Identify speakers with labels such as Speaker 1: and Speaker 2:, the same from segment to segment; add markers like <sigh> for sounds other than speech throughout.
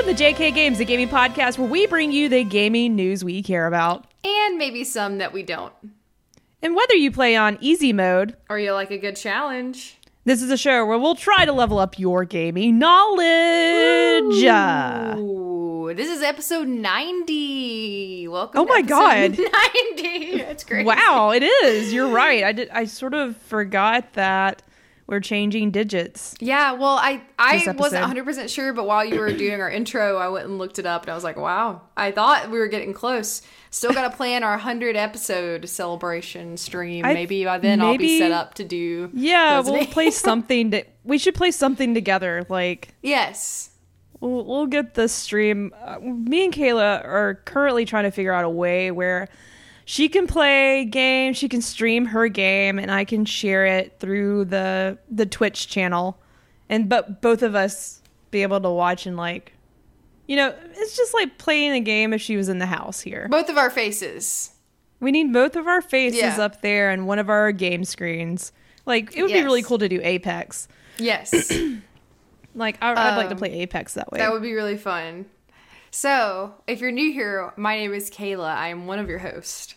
Speaker 1: Welcome to JK Games, the gaming podcast where we bring you the gaming news we care about.
Speaker 2: And maybe some that we don't.
Speaker 1: And whether you play on easy mode,
Speaker 2: Or you like a good challenge.
Speaker 1: this is a show where we'll try to level up your gaming knowledge.
Speaker 2: Ooh, this is episode 90. Welcome
Speaker 1: Oh
Speaker 2: to
Speaker 1: my God. <laughs>
Speaker 2: 90. That's great.
Speaker 1: wow, it is. You're right. I did. I sort of forgot that we're changing digits.
Speaker 2: Yeah, well, I, I wasn't 100% sure, but while you were doing our intro, I went and looked it up and I was like, wow, I thought we were getting close. Still got to plan our 100 episode celebration stream.
Speaker 1: I-
Speaker 2: maybe by then I'll be set up to do.
Speaker 1: Yeah, we'll play <laughs> something. To, we should play something together. Like
Speaker 2: Yes.
Speaker 1: we'll, we'll get the stream. Uh, me and Kayla are currently trying to figure out a way where she can play games, she can stream her game, and I can share it through the the Twitch channel, and but both of us be able to watch and like, you know, it's just like playing a game if she was in the house here.
Speaker 2: Both of our faces.
Speaker 1: We need both of our faces
Speaker 2: Yeah.
Speaker 1: up there and one of our game screens. Like it would be really cool to do Apex.
Speaker 2: Yes. <clears throat>
Speaker 1: Like I, I'd like to
Speaker 2: Um,
Speaker 1: play Apex that way.
Speaker 2: That would be really fun. So, if you're new here, my name is Kayla. I am one of your hosts.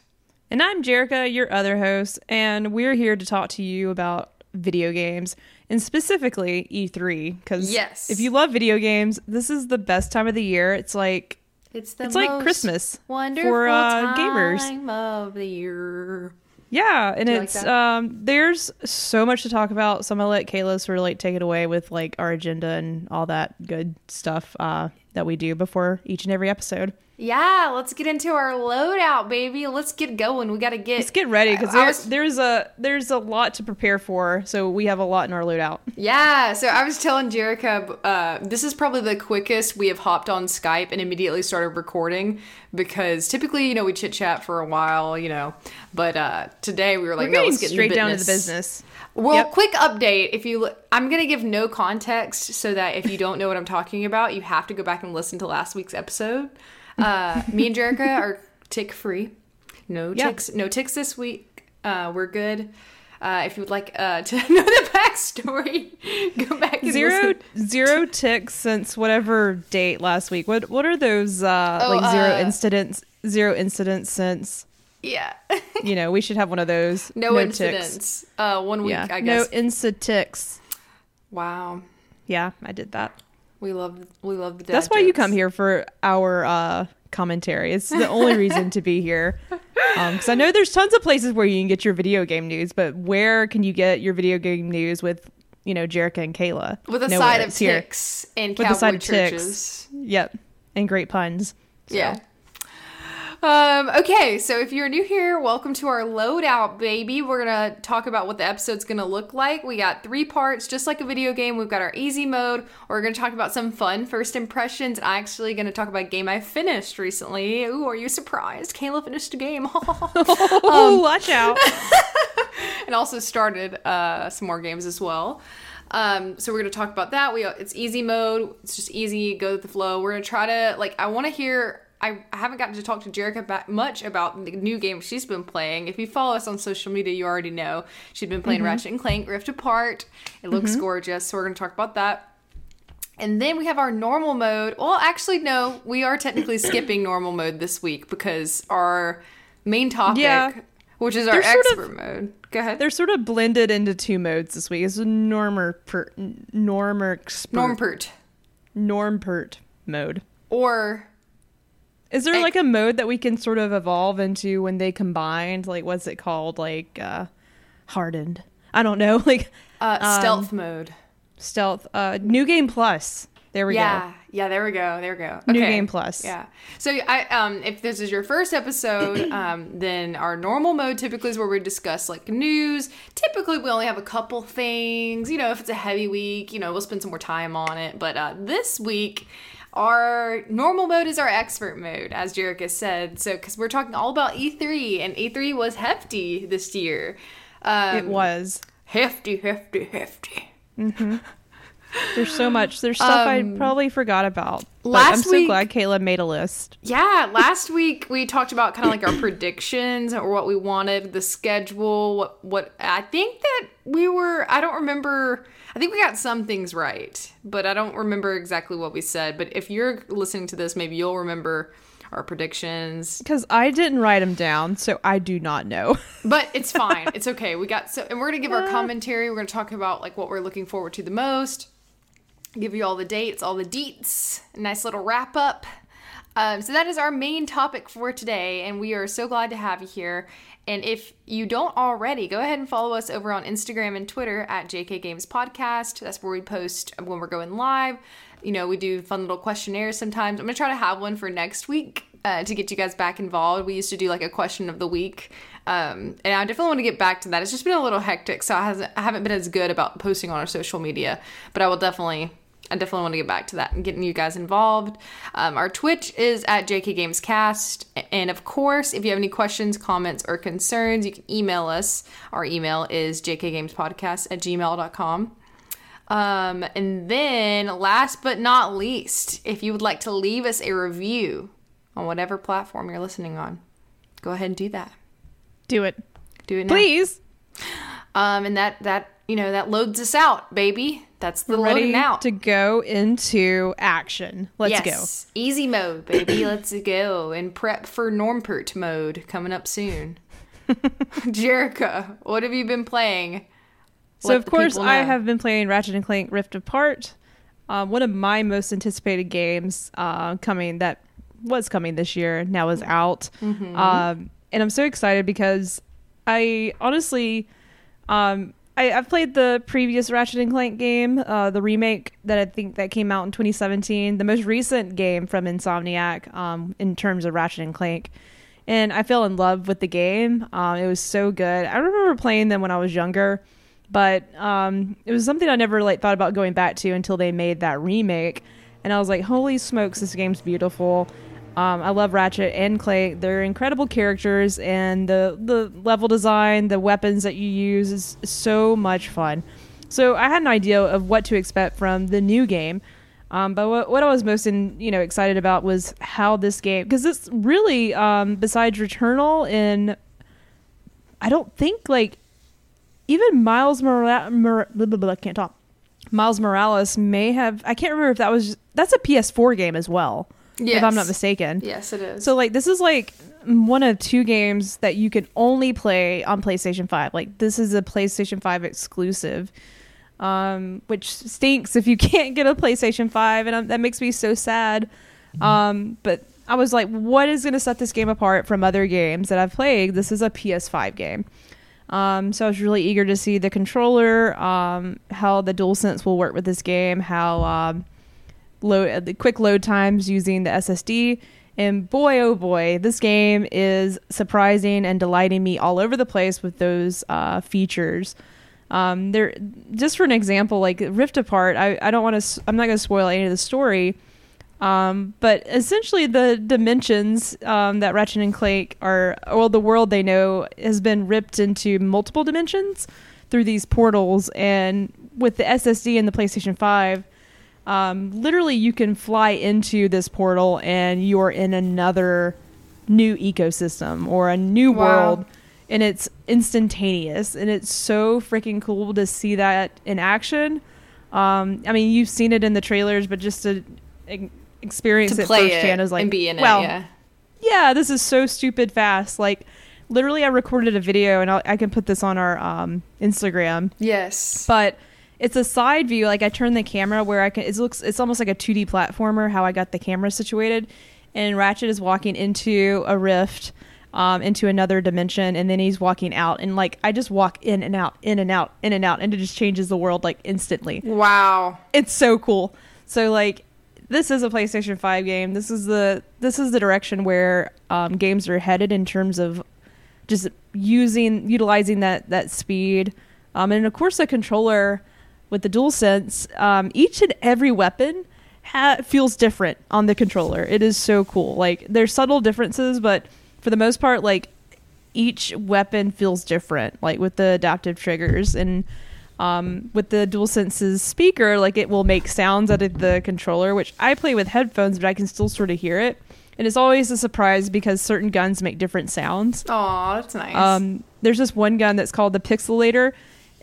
Speaker 1: And I'm Jerica, your other host, and we're here to talk to you about video games and specifically E3 because
Speaker 2: Yes.
Speaker 1: if you love video games, this is the best time of the year. It's like
Speaker 2: It's the
Speaker 1: it's like Christmas
Speaker 2: wonderful
Speaker 1: for uh,
Speaker 2: time
Speaker 1: gamers.
Speaker 2: of the year.
Speaker 1: Yeah, and
Speaker 2: you like
Speaker 1: it's um there's so much to talk about. So I'm gonna let Kayla sort of like take it away with like our agenda and all that good stuff uh that we do before each and every episode.
Speaker 2: Yeah, let's get into our loadout, baby. Let's get going. We got to get.
Speaker 1: Let's get ready because
Speaker 2: I- I
Speaker 1: there, there's a there's a lot to prepare for. So we have a lot in our loadout.
Speaker 2: Yeah, so I was telling Jerica, uh, this is probably the quickest we have hopped on Skype and immediately started recording because typically, you know, we chit chat for a while, you know, but uh, today we were like,
Speaker 1: We're
Speaker 2: no, let's get
Speaker 1: straight down to the business.
Speaker 2: Well,
Speaker 1: Yep.
Speaker 2: quick update. If you, look, I'm gonna give no context so that if you don't know what I'm talking about, you have to go back and listen to last week's episode. Uh, me and Jerica are tick free. No
Speaker 1: Yeah.
Speaker 2: ticks. No ticks this week. Uh, we're good. Uh, if you would like uh, <laughs> to know the backstory, go back and
Speaker 1: Zero
Speaker 2: listen.
Speaker 1: zero ticks since whatever date last week. What what are those uh
Speaker 2: Oh,
Speaker 1: like zero
Speaker 2: uh,
Speaker 1: incidents zero incidents since
Speaker 2: Yeah. <laughs>
Speaker 1: you know, we should have one of those.
Speaker 2: no,
Speaker 1: ticks.
Speaker 2: incidents. Uh, one week,
Speaker 1: Yeah.
Speaker 2: I
Speaker 1: No
Speaker 2: guess.
Speaker 1: insta ticks.
Speaker 2: wow.
Speaker 1: Yeah, I did that.
Speaker 2: We love we love the.
Speaker 1: That's why you come here for our uh commentary. It's the only reason to be here. Um, because I know there's tons of places where you can get your video game news, but where can you get your video game news with, you know, Jerica and Kayla?
Speaker 2: with a
Speaker 1: Nowhere.
Speaker 2: side of
Speaker 1: It's here.
Speaker 2: ticks and
Speaker 1: With
Speaker 2: cowboy
Speaker 1: a side of
Speaker 2: churches.
Speaker 1: ticks. Yep. And great puns. So.
Speaker 2: Yeah. Um, okay, so if you're new here, welcome to our loadout, baby. We're gonna talk about what the episode's gonna look like. We got three parts, just like a video game. We've got our easy mode. We're gonna talk about some fun first impressions. And I'm actually gonna talk about a game I finished recently. Ooh, are you surprised? Kayla finished a game.
Speaker 1: Oh, <laughs> <laughs> watch out. <laughs>
Speaker 2: and also started uh, some more games as well. Um, so we're gonna talk about that. We it's easy mode. It's just easy, go with the flow. We're gonna try to like. I want to hear. I, haven't gotten to talk to Jerica much about the new game she's been playing. If you follow us on social media, you already know she's been playing mm-hmm. Ratchet and Clank Rift Apart. It looks mm-hmm. gorgeous, so we're gonna talk about that. And then we have our normal mode. Well, actually, no, we are technically <coughs> skipping normal mode this week because our main topic,
Speaker 1: Yeah.
Speaker 2: which is our
Speaker 1: They're sort of-
Speaker 2: expert mode. Go ahead.
Speaker 1: They're sort of blended into two modes this week. It's a normer per normer
Speaker 2: Normpert.
Speaker 1: normpert mode.
Speaker 2: Or
Speaker 1: Is there like a mode that we can sort of evolve into when they combined? Like, what's it called? Like, uh, hardened. I don't know. <laughs> Like,
Speaker 2: uh,
Speaker 1: Um,
Speaker 2: stealth mode.
Speaker 1: stealth. Uh, new game plus. There we
Speaker 2: Yeah,
Speaker 1: go.
Speaker 2: yeah. Yeah, there we go. There we go.
Speaker 1: New game plus.
Speaker 2: Yeah. So I um if this is your first episode, <clears throat> um then our normal mode typically is where we discuss like news. Typically we only have a couple things. You know, if it's a heavy week, you know, we'll spend some more time on it. But uh this week our normal mode is our expert mode, as Jerica said. So, because we're talking all about E3, and E3 was hefty this year. Um,
Speaker 1: It was.
Speaker 2: hefty, hefty, hefty.
Speaker 1: There's so much. There's stuff I
Speaker 2: Um,
Speaker 1: probably forgot about. But I'm so
Speaker 2: week-
Speaker 1: glad Kayla made a list.
Speaker 2: Yeah, last week we talked about kind of like our predictions or what we wanted, the schedule, what what I think that we were I don't remember I think we got some things right, but I don't remember exactly what we said. But if you're listening to this, maybe you'll remember our predictions.
Speaker 1: Because I didn't write them down, so I do not know. <laughs>
Speaker 2: But it's fine. it's okay. We got so and we're gonna give our commentary. We're gonna talk about like what we're looking forward to the most. Give you all the dates, all the deets, nice little wrap up. Um, so that is our main topic for today, and we are so glad to have you here. And if you don't already, go ahead and follow us over on Instagram and Twitter at JK Games Podcast. That's where we post when we're going live. You know, we do fun little questionnaires sometimes. I'm gonna try to have one for next week uh, to get you guys back involved. We used to do like a question of the week, um, and I definitely want to get back to that. It's just been a little hectic, so I, hasn't, I haven't been as good about posting on our social media, but I will definitely I definitely want to get back to that and getting you guys involved. Um, our Twitch is at JK Games Cast. And of course, if you have any questions, comments, or concerns, you can email us. Our email is jkgamespodcast at gmail.com. Um, and then, last but not least, if you would like to leave us a review on whatever platform you're listening on, go ahead and do that.
Speaker 1: do it.
Speaker 2: Do it now.
Speaker 1: Please.
Speaker 2: Um, and that, that, you know, that loads us out, baby. That's the
Speaker 1: Ready
Speaker 2: loading out.
Speaker 1: to go into action. Let's go.
Speaker 2: Easy mode, baby. <clears throat> Let's go. And prep for Normpert mode coming up soon. <laughs> Jerica, what have you been playing?
Speaker 1: So
Speaker 2: Let
Speaker 1: of course I have been playing Ratchet and Clank Rift Apart, um, one of my most anticipated games uh, coming that was coming this year now is out,
Speaker 2: Mm-hmm.
Speaker 1: um, and I'm so excited because I honestly, um, I, I've played the previous Ratchet and Clank game, uh, the remake that I think that came out in 2017, the most recent game from Insomniac um, in terms of Ratchet and Clank. And I fell in love with the game. Um, it was so good. I remember playing them when I was younger, but um, it was something I never like thought about going back to until they made that remake. And I was like, "Holy smokes, this game's beautiful!" Um, I love Ratchet and Clank. They're incredible characters, and the the level design, the weapons that you use is so much fun. So I had an idea of what to expect from the new game. Um, but what, what I was most in, you know excited about was how this game because it's really um, besides Returnal and I don't think like even Miles Morales Mor- blah, blah, blah, can't talk. Miles Morales may have I can't remember if that was that's a PS4 game as well if I'm not mistaken.
Speaker 2: Yes, it is.
Speaker 1: So like this is like one of two games that you can only play on PlayStation 5. Like this is a PlayStation 5 exclusive. Um which stinks if you <laughs> can't get a PlayStation 5 and um, that makes me so sad. Um but I was like what is going to set this game apart from other games that I've played? This is a PS5 game. Um, so I was really eager to see the controller, um, how the DualSense will work with this game, how um, load the quick load times using the SSD. And boy, oh boy, this game is surprising and delighting me all over the place with those uh, features. Um, there, just for an example, like Rift Apart, I, I don't want to. I'm not going to spoil any of the story. Um, but essentially, the dimensions um, that Ratchet and Clank are, well, the world they know has been ripped into multiple dimensions through these portals. And with the SSD and the PlayStation 5, um, literally you can fly into this portal and you're in another new ecosystem or a new
Speaker 2: Wow.
Speaker 1: world. And it's instantaneous. And it's so freaking cool to see that in action. Um, I mean, you've seen it in the trailers, but just to e- experience
Speaker 2: to
Speaker 1: it firsthand
Speaker 2: it
Speaker 1: is like,
Speaker 2: and be in
Speaker 1: well,
Speaker 2: it. Yeah.
Speaker 1: yeah, this is so stupid fast. Like, literally, I recorded a video, and I'll, I can put this on our um, Instagram.
Speaker 2: Yes.
Speaker 1: But it's a side view. Like, I turn the camera where I can. It looks. It's almost like a 2D platformer. How I got the camera situated, and Ratchet is walking into a rift. Um, into another dimension and then he's walking out and like i just walk in and out in and out in and out and it just changes the world like instantly
Speaker 2: Wow.
Speaker 1: it's so cool. So like this is a PlayStation 5 game. This is the this is the direction where um, games are headed in terms of just using utilizing that that speed. Um, and of course the controller with the DualSense, um, each and every weapon ha- feels different on the controller. It is so cool. Like there's subtle differences, but for the most part, like each weapon feels different, like with the adaptive triggers and Um, with the DualSense's speaker, like it will make sounds out of the controller, which I play with headphones, but I can still sort of hear it. And it's always a surprise because certain guns make different sounds.
Speaker 2: Aw, that's nice.
Speaker 1: Um, there's this one gun that's called the Pixelator,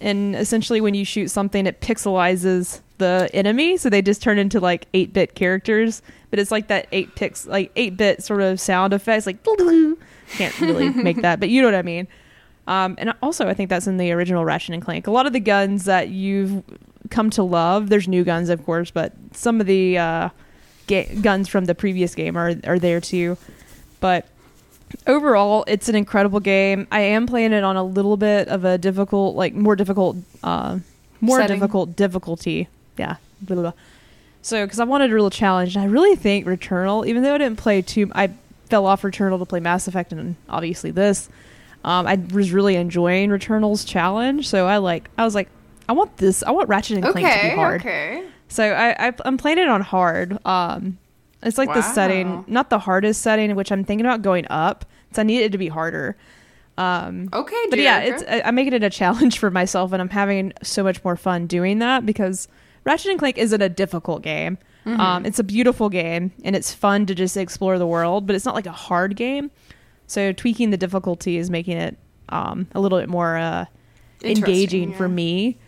Speaker 1: and essentially when you shoot something, it pixelizes the enemy, so they just turn into like 8-bit characters. But it's like that 8 pix like 8-bit sort of sound effects, like <laughs> can't really <laughs> make that, but you know what I mean. Um, and also, I think that's in the original Ratchet and Clank. A lot of the guns that you've come to love, there's new guns, of course, but some of the uh, ga- guns from the previous game are are there too. But overall, it's an incredible game. I am playing it on a little bit of a difficult, like more difficult, uh, more
Speaker 2: Setting.
Speaker 1: difficult difficulty. Yeah. Blah, blah, blah. So, because I wanted a real challenge, and I really think Returnal, even though I didn't play too, I fell off Returnal to play Mass Effect, and obviously this. Um, I was really enjoying Returnal's challenge, so I like, I was like, I want this, I want Ratchet and Clank to be hard.
Speaker 2: okay.
Speaker 1: So I, I I'm playing it on hard. Um, it's like the
Speaker 2: Wow.
Speaker 1: setting, not the hardest setting, which I'm thinking about going up. So I need it to be harder. Um,
Speaker 2: Okay,
Speaker 1: but yeah,
Speaker 2: Jerica.
Speaker 1: it's I- I'm making it a challenge <laughs> for myself, and I'm having so much more fun doing that because Ratchet and Clank isn't a difficult game.
Speaker 2: Mm-hmm.
Speaker 1: Um, it's a beautiful game, and it's fun to just explore the world, but it's not like a hard game. So tweaking the difficulty is making it um, a little bit more uh,
Speaker 2: Interesting,
Speaker 1: engaging
Speaker 2: yeah.
Speaker 1: for me.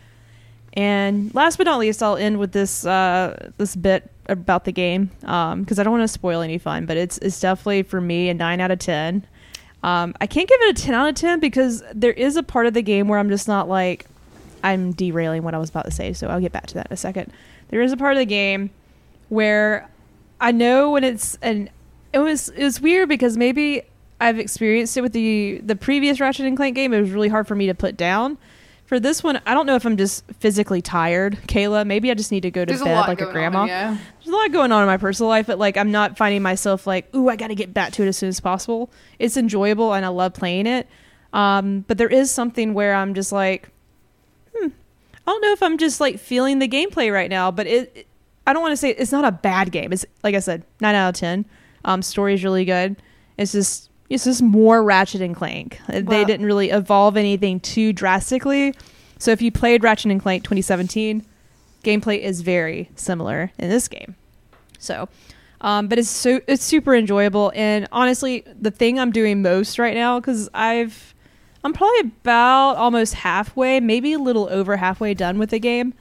Speaker 1: And last but not least, I'll end with this uh, this bit about the game because I don't want to spoil any fun, but it's it's definitely for me a nine out of ten. Um, I can't give it a ten out of ten because there is a part of the game where I'm just not like I'm derailing what I was about to say, so I'll get back to that in a second. There is a part of the game where I know when it's and it was it was weird because maybe I've experienced it with the the previous Ratchet and Clank game. It was really hard for me to put down. For this one, I don't know if I'm just physically tired, Kayla. Maybe I just need to go to
Speaker 2: There's
Speaker 1: bed
Speaker 2: lot
Speaker 1: like a grandma.
Speaker 2: on, yeah.
Speaker 1: There's a lot going on in my personal life, but like I'm not finding myself like, ooh, I got to get back to it as soon as possible. It's enjoyable and I love playing it. Um, but there is something where I'm just like, hmm, I don't know if I'm just like feeling the gameplay right now, but it, it- I don't want to say it's not a bad game. It's like I said, nine out of ten. Um, is really good. It's just it's just more Ratchet and Clank. Uh, They didn't really evolve anything too drastically. So if you played Ratchet and Clank 2017, gameplay is very similar in this game. So, um, but it's so it's super enjoyable. And honestly, the thing I'm doing most right now because I've I'm probably about almost halfway, maybe a little over halfway done with the game.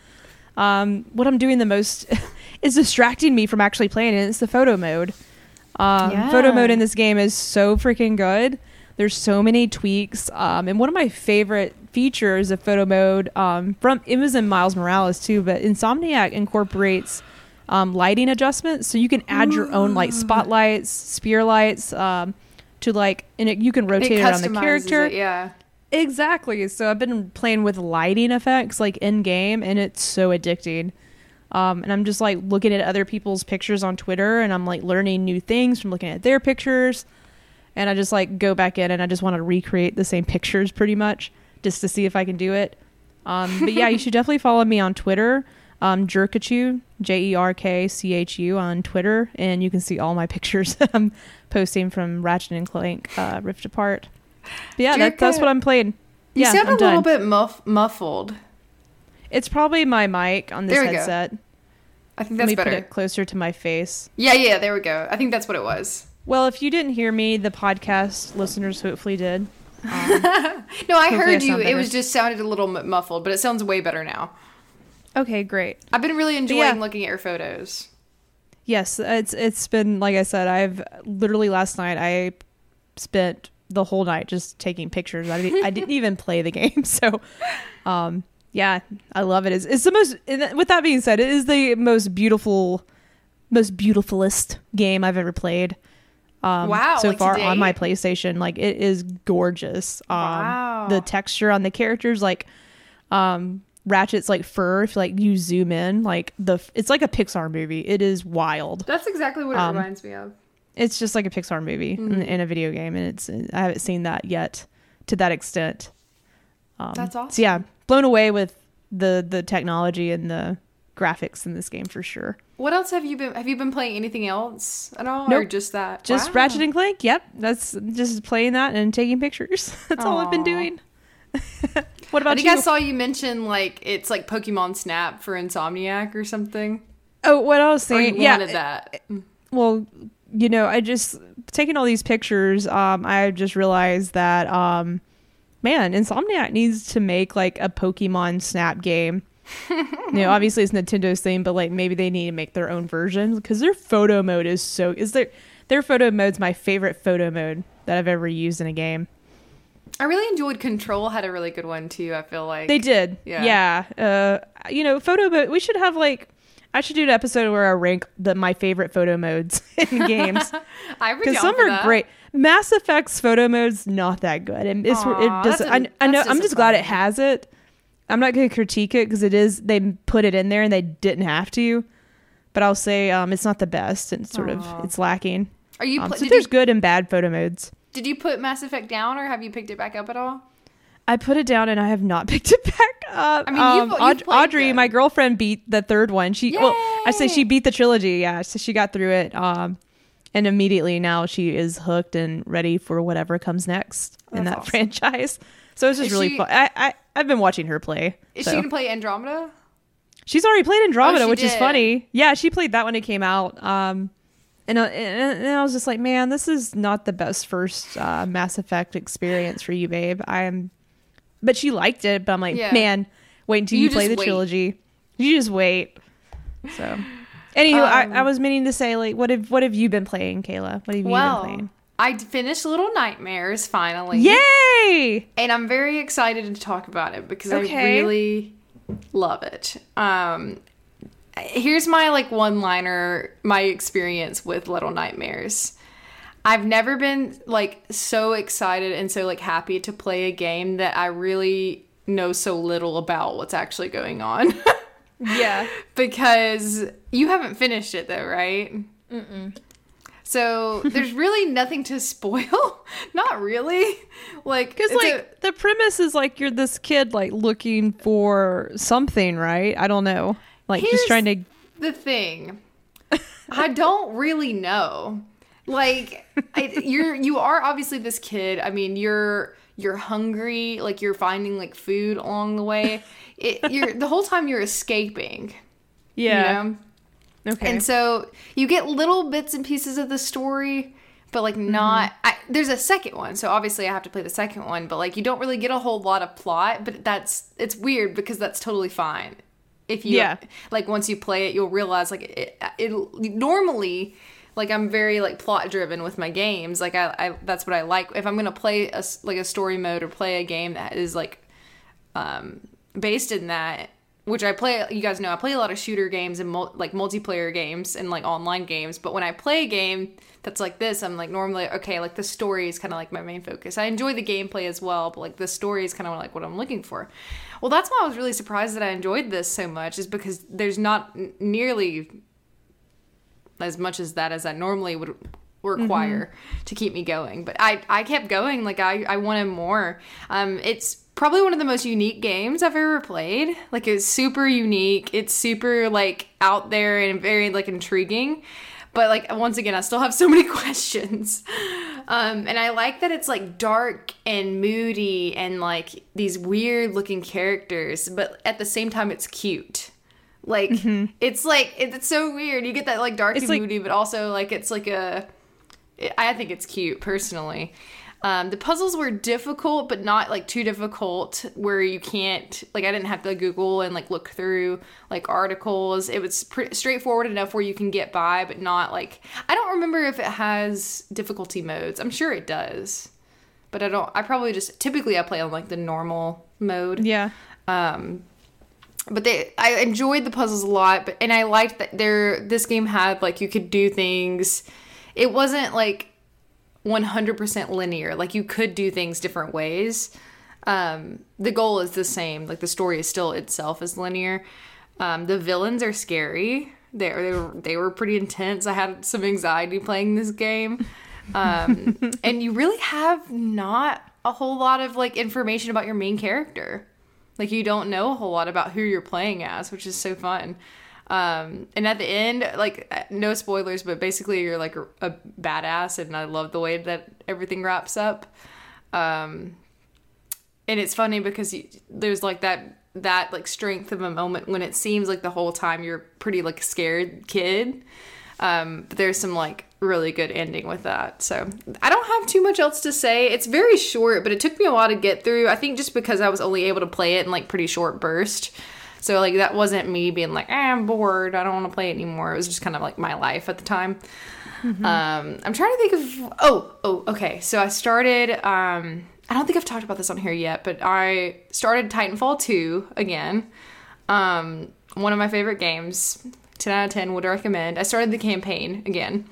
Speaker 1: Um, what I'm doing the most <laughs> is distracting me from actually playing it. It's the photo mode. Um, Photo mode in this game is so freaking good. There's so many tweaks, um, and one of my favorite features of photo mode um, from it was in Miles Morales too, but Insomniac incorporates um, lighting adjustments, so you can add your own like spotlights, spear lights um, to like, and it, you can rotate it, around the character.
Speaker 2: it, yeah.
Speaker 1: Exactly. So I've been playing with lighting effects like in game, and it's so addicting. Um, and I'm just like looking at other people's pictures on Twitter, and I'm like learning new things from looking at their pictures. And I just like go back in, and I just want to recreate the same pictures pretty much, just to see if I can do it. Um, but yeah, you should definitely follow me on Twitter, um, Jerkachu, J E R K C H U on Twitter, and you can see all my <laughs> pictures that I'm posting from Ratchet and Clank uh, Rift Apart. But yeah, that, that's what I'm playing.
Speaker 2: You
Speaker 1: yeah,
Speaker 2: sound
Speaker 1: I'm
Speaker 2: a little
Speaker 1: done.
Speaker 2: bit muff- muffled.
Speaker 1: It's probably my mic on this
Speaker 2: There we go.
Speaker 1: headset.
Speaker 2: I think
Speaker 1: Let
Speaker 2: that's
Speaker 1: me
Speaker 2: better.
Speaker 1: put it closer to my face.
Speaker 2: Yeah, yeah, there we go. I think that's what it was.
Speaker 1: Well, if you didn't hear me, the podcast listeners hopefully did. Um, <laughs>
Speaker 2: No, I
Speaker 1: Hopefully I
Speaker 2: heard you.
Speaker 1: sound
Speaker 2: It was just sounded a little m- muffled, but it sounds way better now.
Speaker 1: okay, great.
Speaker 2: I've been really enjoying
Speaker 1: yeah.
Speaker 2: looking at your photos.
Speaker 1: Yes, it's it's been like I said. I've literally last night I spent the whole night just taking pictures. I didn't, I didn't <laughs> even play the game, <laughs> so um, yeah, I love it. It's, it's the most. With that being said, it is the most beautiful, most beautifulest game I've ever played. Um,
Speaker 2: Wow,
Speaker 1: So
Speaker 2: like
Speaker 1: far
Speaker 2: to
Speaker 1: on my? PlayStation, like it is gorgeous. Um,
Speaker 2: Wow.
Speaker 1: The texture on the characters, like um, Ratchet's like fur. If like you zoom in, like the it's like a Pixar movie. It is wild
Speaker 2: That's exactly what it
Speaker 1: Um,
Speaker 2: reminds me of.
Speaker 1: it's just like a Pixar movie
Speaker 2: Mm-hmm.
Speaker 1: in, in a video game, and it's I haven't seen that yet to that extent. Um,
Speaker 2: That's
Speaker 1: So yeah,
Speaker 2: awesome.
Speaker 1: Blown away with the the technology and the graphics in this game for sure.
Speaker 2: What else have you been? Have you been playing anything else at all, or just that?
Speaker 1: Just
Speaker 2: Wow.
Speaker 1: Ratchet and Clank. Yep, that's just playing that and taking pictures. <laughs> that's all I've been doing. <laughs> what about
Speaker 2: I think
Speaker 1: you?
Speaker 2: I saw you mention like it's like Pokemon Snap for Insomniac or something.
Speaker 1: oh, what I was saying, yeah.
Speaker 2: wanted that.
Speaker 1: Well, you know, I just taking all these pictures. Um, I just realized that, um, man, Insomniac needs to make like a Pokemon Snap game. you know, <laughs> obviously it's Nintendo's thing, but like maybe they need to make their own version because their photo mode is so is their their photo mode's my favorite photo mode that I've ever used in a game.
Speaker 2: I really enjoyed Control had a really good one too. I feel like
Speaker 1: They did.
Speaker 2: Yeah.
Speaker 1: Yeah. Uh, you know, photo mode. We should have like, I should do an episode where I rank the my favorite photo modes <laughs> in games <laughs>
Speaker 2: I
Speaker 1: because some are great. Mass Effect's photo mode's not that good, and it's
Speaker 2: Aw,
Speaker 1: it does. I, I know. I'm just glad it has it. I'm not going to critique it because it is. They put it in there and they didn't have to. But I'll say um, it's not the best. and sort
Speaker 2: Aw.
Speaker 1: of it's lacking.
Speaker 2: Are you?
Speaker 1: Um,
Speaker 2: pl-
Speaker 1: so there's
Speaker 2: you
Speaker 1: good and bad photo modes.
Speaker 2: did you put Mass Effect down, or have you picked it back up at all?
Speaker 1: I put it down and I have not <laughs> picked it back up.
Speaker 2: I mean,
Speaker 1: um,
Speaker 2: you've- you've
Speaker 1: Aud- Audrey,
Speaker 2: them.
Speaker 1: my girlfriend, beat the third one. She well, I say she beat the trilogy. Yeah, so she got through it. Um, and immediately now she is hooked and ready for whatever comes next in that
Speaker 2: awesome.
Speaker 1: franchise. <laughs> So it's just
Speaker 2: Is
Speaker 1: really
Speaker 2: she-
Speaker 1: fun. I, I I've been watching her play.
Speaker 2: Is
Speaker 1: so.
Speaker 2: she gonna play Andromeda?
Speaker 1: She's already played Andromeda,
Speaker 2: Oh,
Speaker 1: which is funny. Yeah, she played that when it came out. Um, and, uh, and, and I was just like, man, this is not the best first uh, Mass Effect experience for you, babe. I am, but she liked it. But I'm like,
Speaker 2: Yeah.
Speaker 1: man, wait until
Speaker 2: You
Speaker 1: you, play the
Speaker 2: wait.
Speaker 1: trilogy. You just wait. So, anywho,
Speaker 2: Um,
Speaker 1: I, I was meaning to say, like, what have what have you been playing, Kayla? What have you
Speaker 2: well,
Speaker 1: been playing?
Speaker 2: I finished Little Nightmares finally.
Speaker 1: Yay!
Speaker 2: and I'm very excited to talk about it because I really love it. Um, here's my like one liner, my experience with Little Nightmares. I've never been like so excited and so like happy to play a game that I really know so little about what's actually going on. <laughs>
Speaker 1: Yeah. <laughs>
Speaker 2: because you haven't finished it though, right? So there's really nothing to spoil. <laughs> Not really. Like
Speaker 1: Because like
Speaker 2: a-
Speaker 1: the premise is like you're this kid like looking for something, right? I don't know. Like
Speaker 2: Here's-
Speaker 1: just trying to
Speaker 2: the thing <laughs> i don't really know like I, you're you are obviously this kid i mean you're you're hungry like you're finding like food along the way it, you're the whole time you're escaping
Speaker 1: Yeah.
Speaker 2: you know?
Speaker 1: Okay.
Speaker 2: and so you get little bits and pieces of the story but like
Speaker 1: Mm-hmm.
Speaker 2: not I, there's a second one so obviously i have to play the second one but like you don't really get a whole lot of plot but that's it's weird because that's totally fine if you
Speaker 1: Yeah.
Speaker 2: like once you play it you'll realize like it, it normally like i'm very like plot driven with my games like I, I that's what i like if i'm gonna play a like a story mode or play a game that is like um based in that which i play you guys know i play a lot of shooter games and mul- like multiplayer games and like online games but when i play a game that's like this i'm like normally okay like the story is kind of like my main focus i enjoy the gameplay as well but like the story is kind of like what i'm looking for well that's why i was really surprised that i enjoyed this so much is because there's not n- nearly as much as that as I normally would require to keep me going. But I, I kept going. Like I, I wanted more. Um, it's probably one of the most unique games I've ever played. Like it's super unique. It's super like out there and very like intriguing. But like once again, I still have so <laughs> many questions. Um, and I like that it's like dark and moody and like these weird looking characters, but at the same time, it's cute. Like it's like it's so weird. You get that like dark
Speaker 1: It's
Speaker 2: and
Speaker 1: like-
Speaker 2: moody, but also like it's like a. I think it's cute personally. Um, the puzzles were difficult, but not like too difficult where you can't like I didn't have to Google and like look through like articles. It was pretty straightforward enough where you can get by, but not like I don't remember if it has difficulty modes. I'm sure it does, but I don't. I probably just typically I play on like the normal mode
Speaker 1: yeah.
Speaker 2: um but they i enjoyed the puzzles a lot but and i liked that there this game had like you could do things it wasn't like 100% linear. Like you could do things different ways. Um the goal is the same. Like the story is still itself is linear. Um the villains are scary. They, they were they were pretty intense. I had some anxiety playing this game. Um <laughs> and you really have not a whole lot of like information about your main character. Like you don't know a whole lot about who you're playing as, which is so fun. Um, and at the end, like no spoilers, but basically you're like a, a badass, and I love the way that everything wraps up. Um, and it's funny because you, there's like that that like strength of a moment when it seems like the whole time you're pretty like scared kid. Um, but there's some like really good ending with that. So I don't have too much else to say. It's very short, but it took me a while to get through. I think just because I was only able to play it in like pretty short burst. So like that wasn't me being like, ah, I'm bored. I don't want to play it anymore. It was just kind of like my life at the time. Um, I'm trying to think of. Oh, oh, okay. So I started. Um, I don't think I've talked about this on here yet, but I started Titanfall 2 again. Um, one of my favorite games. 10 out of 10 would recommend. I started the campaign again.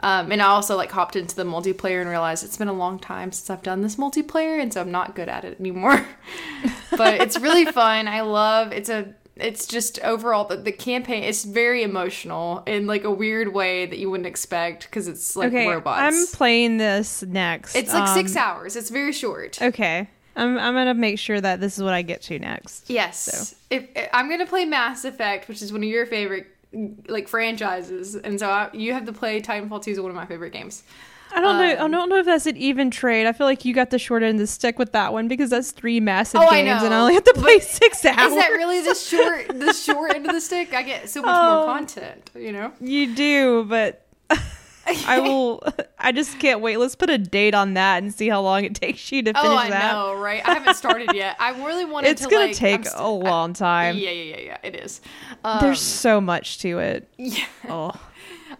Speaker 2: Um, and I also like hopped into the multiplayer and realized it's been a long time since I've done this multiplayer, and so I'm not good at it anymore. <laughs> but it's really <laughs> fun. I love it's a it's just overall the, the campaign. It's very emotional in like a weird way that you wouldn't expect because it's like
Speaker 1: okay,
Speaker 2: robots.
Speaker 1: I'm playing this next.
Speaker 2: it's like six
Speaker 1: Um,
Speaker 2: hours. It's very short.
Speaker 1: Okay. I'm I'm gonna make sure that this is what I get to next.
Speaker 2: Yes. If, if- I'm gonna play Mass Effect, which is one of your favorite like franchises, and so I, you have to play Titanfall 2 is one of my favorite games.
Speaker 1: I don't know. I
Speaker 2: Um,
Speaker 1: don't know if that's an even trade. I feel like you got the short end of the stick with that one because that's three massive
Speaker 2: Oh,
Speaker 1: games, and I only have to play six hours.
Speaker 2: Is that really the short the short end of the stick? I get so much <laughs>
Speaker 1: Oh.
Speaker 2: more content, you know.
Speaker 1: You do, but I will. I just can't wait. Let's put a date on that and see how long it takes you to finish that.
Speaker 2: Oh, I
Speaker 1: that.
Speaker 2: know, right? I haven't started yet. I really wanted to.
Speaker 1: It's
Speaker 2: to.
Speaker 1: gonna
Speaker 2: like,
Speaker 1: take
Speaker 2: st-
Speaker 1: a long time.
Speaker 2: Yeah, yeah, yeah, yeah. It is. Um,
Speaker 1: There's so much to it.
Speaker 2: yeah. <laughs>
Speaker 1: Oh,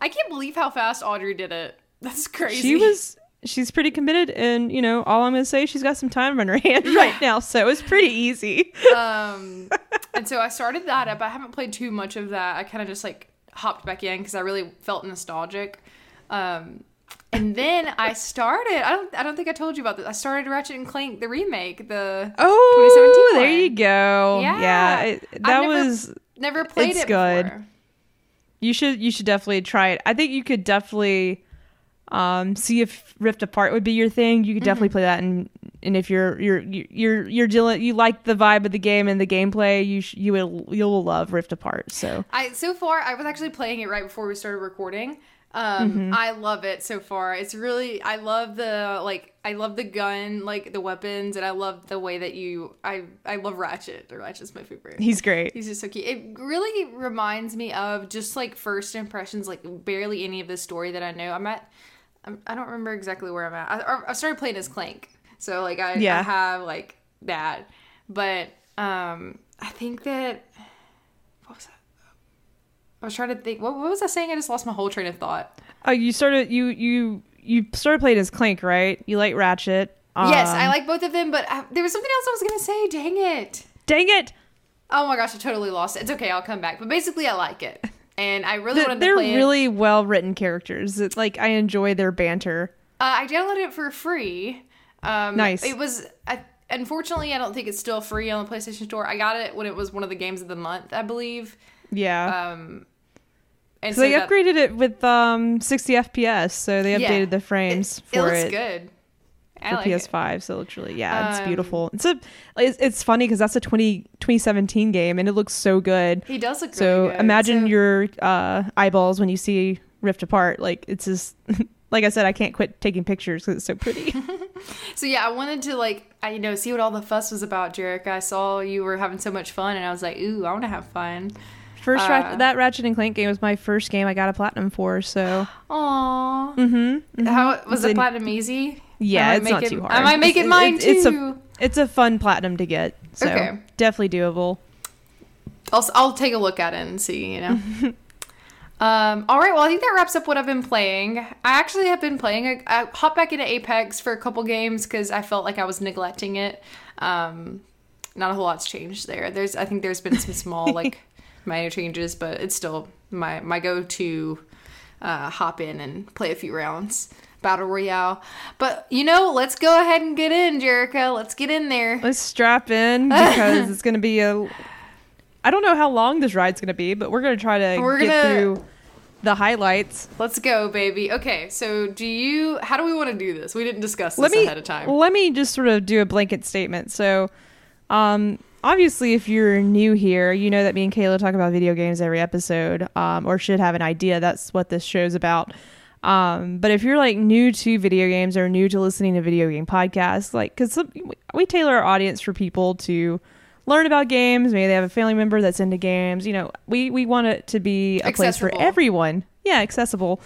Speaker 2: I can't believe how fast Audrey did it. That's crazy.
Speaker 1: she was. She's pretty committed, and you know, all I'm gonna say, she's got some time on her <laughs> hands right now, so it's pretty easy.
Speaker 2: um, and so I started that up. I haven't played too much of that. I kind of just like hopped back in because I really felt nostalgic. Um, and then I started. I don't. I don't think I told you about this. I started Ratchet and Clank the remake. The
Speaker 1: Oh,
Speaker 2: 2017
Speaker 1: there
Speaker 2: one.
Speaker 1: you go.
Speaker 2: Yeah.
Speaker 1: Yeah, it, that
Speaker 2: never-
Speaker 1: was.
Speaker 2: never played
Speaker 1: It's
Speaker 2: it
Speaker 1: good.
Speaker 2: before.
Speaker 1: You should. You should definitely try it. I think you could definitely um see if Rift Apart would be your thing. You could
Speaker 2: Mm-hmm.
Speaker 1: definitely play that, and and if you're you're you're you're dealing, you like the vibe of the game and the gameplay, you sh- you will you'll love Rift Apart. So
Speaker 2: I so far I was actually playing it right before we started recording. Um,
Speaker 1: Mm-hmm.
Speaker 2: I love it so far. It's really I love the like I love the gun, like the weapons, and I love the way that you I I love Ratchet. Ratchet's my favorite.
Speaker 1: he's great.
Speaker 2: He's just so cute. It really reminds me of just like first impressions, like barely any of the story that I know. I'm at, I'm, I don't remember exactly where I'm at. I, I started playing as Clank, so like I, I have like that, but um, I think that what was that? I was trying to think. What, what was I saying? I just lost my whole train of thought.
Speaker 1: Oh, you started you you you started playing as Clank, right? You like Ratchet.
Speaker 2: yes, I
Speaker 1: Um,
Speaker 2: like both of them, but I, there was something else I was gonna say. Dang it!
Speaker 1: Dang it!
Speaker 2: Oh my gosh, I totally lost it. It's okay, I'll come back. But basically, I like it, and I really
Speaker 1: They're,
Speaker 2: wanted
Speaker 1: they're really well written characters. It's like I enjoy their banter.
Speaker 2: Uh, I downloaded it for free. Um,
Speaker 1: Nice.
Speaker 2: It was. I, unfortunately, I don't think it's still free on the PlayStation Store. I got it when it was one of the games of the month, I believe.
Speaker 1: Yeah.
Speaker 2: Um, and
Speaker 1: so they
Speaker 2: that-
Speaker 1: upgraded it with um 60 FPS, so they
Speaker 2: Yeah.
Speaker 1: updated the frames
Speaker 2: It,
Speaker 1: for
Speaker 2: looks
Speaker 1: it.
Speaker 2: good. I
Speaker 1: for
Speaker 2: like.
Speaker 1: PS5. So literally, yeah, it's
Speaker 2: Um,
Speaker 1: beautiful. It's a, it's, it's funny because that's a 20, 2017 game and it looks so good.
Speaker 2: He does look
Speaker 1: So
Speaker 2: really
Speaker 1: imagine
Speaker 2: So-
Speaker 1: your uh, eyeballs when you see Rift Apart. Like it's just, <laughs> like I said, I can't quit taking pictures because it's so pretty. <laughs>
Speaker 2: So yeah, I wanted to like I you know see what all the fuss was about, Jarek. I saw you were having so much fun, and I was like, ooh, I want to have fun.
Speaker 1: First,
Speaker 2: Uh,
Speaker 1: Rat- that Ratchet and Clank game was my first game I got a platinum for. So <gasps>
Speaker 2: Aww.
Speaker 1: mm-hmm,
Speaker 2: How was it platinum easy?
Speaker 1: yeah, it's
Speaker 2: make
Speaker 1: not
Speaker 2: it-
Speaker 1: too hard.
Speaker 2: I might make it
Speaker 1: It's-
Speaker 2: mine
Speaker 1: it's- it's a- It's a fun platinum to get. So
Speaker 2: Okay.
Speaker 1: definitely doable.
Speaker 2: I'll I'll take a look at it and see. You know. <laughs> Um, all right, well, I think that wraps up what I've been playing. I actually have been playing. I, I hopped back into Apex for a couple games because I felt like I was neglecting it. Um, not a whole lot's changed there. There's, I think there's been some small <laughs> like minor changes, but it's still my my go to uh, hop in and play a few rounds battle royale. But you know, let's go ahead and get in, Jericho. Let's get in there.
Speaker 1: Let's strap in <laughs> because it's going to be a. I don't know how long this ride's going to be, but we're going to try to
Speaker 2: We're
Speaker 1: get
Speaker 2: gonna-
Speaker 1: through the highlights.
Speaker 2: Let's go, baby. Okay, so do you? How do we want to do this? We didn't discuss this
Speaker 1: let me
Speaker 2: ahead of time.
Speaker 1: let me just sort of do a blanket statement. So, um, obviously, if you're new here, you know that me and Kayla talk about video games every episode, um, or should have an idea. That's what this show's about. Um, but if you're like new to video games or new to listening to video game podcasts, like because we tailor our audience for people to learn about games. Maybe they have a family member that's into games. You know, we we want it to be a place for everyone. Yeah, accessible.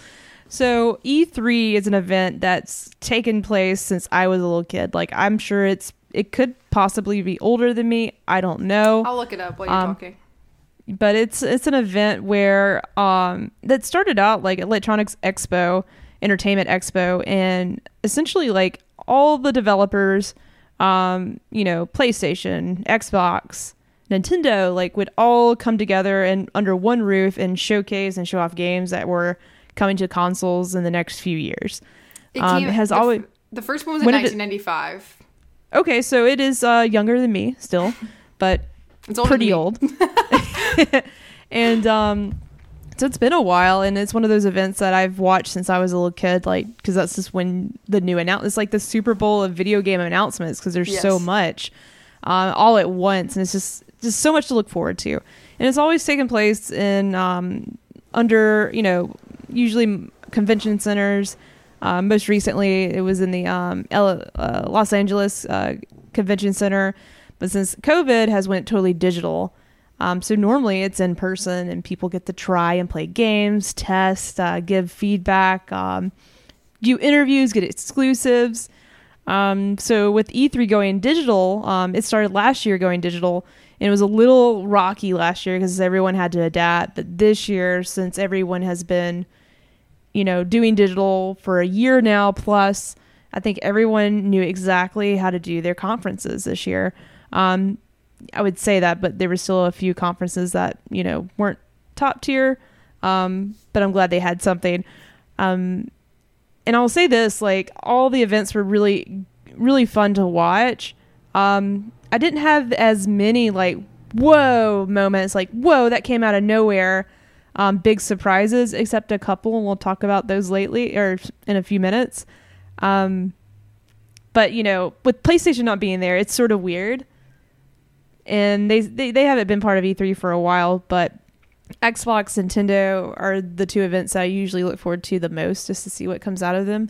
Speaker 1: So E3 is an event that's taken place since I was a little kid. Like I'm sure it's it could possibly be older than me. I don't know
Speaker 2: I'll look it up while you're
Speaker 1: Um,
Speaker 2: talking.
Speaker 1: but it's it's an event where um that started out like electronics expo entertainment expo and essentially like all the developers um you know playstation xbox nintendo like would all come together and under one roof and showcase and show off games that were coming to consoles in the next few years
Speaker 2: It
Speaker 1: um,
Speaker 2: came-
Speaker 1: it has
Speaker 2: the,
Speaker 1: always-
Speaker 2: the first one was in
Speaker 1: When it-
Speaker 2: 1995.
Speaker 1: Okay so it is uh younger than me still but <laughs>
Speaker 2: It's
Speaker 1: pretty old. <laughs> <laughs> and um, so it's been a while, and it's one of those events that I've watched since I was a little kid, like because that's just when the new announce. It's like the Super Bowl of video game announcements because there's so much um, all at once, and it's just just so much to look forward to. And it's always taken place in um, under you know usually convention centers. Uh, most recently, it was in the um, L- uh, Los Angeles uh, Convention Center, but since COVID has went totally digital, um, so normally it's in person and people get to try and play games, test, uh, give feedback, um, do interviews, get exclusives. Um, so with E3 going digital, um, it started last year going digital, and it was a little rocky last year because everyone had to adapt. But this year, since everyone has been, you know, doing digital for a year now plus, I think everyone knew exactly how to do their conferences this year. Um, I would say that, but there were still a few conferences that you know weren't top tier. Um, but I'm glad they had something. Um, and I'll say this: like all the events were really, really fun to watch. Um, I didn't have as many like whoa moments, like whoa that came out of nowhere, um, big surprises, except a couple, and we'll talk about those lately or in a few minutes. Um, but you know, with PlayStation not being there, it's sort of weird. And they, they they haven't been part of E3 for a while, but Xbox, Nintendo are the two events I usually look forward to the most just to see what comes out of them.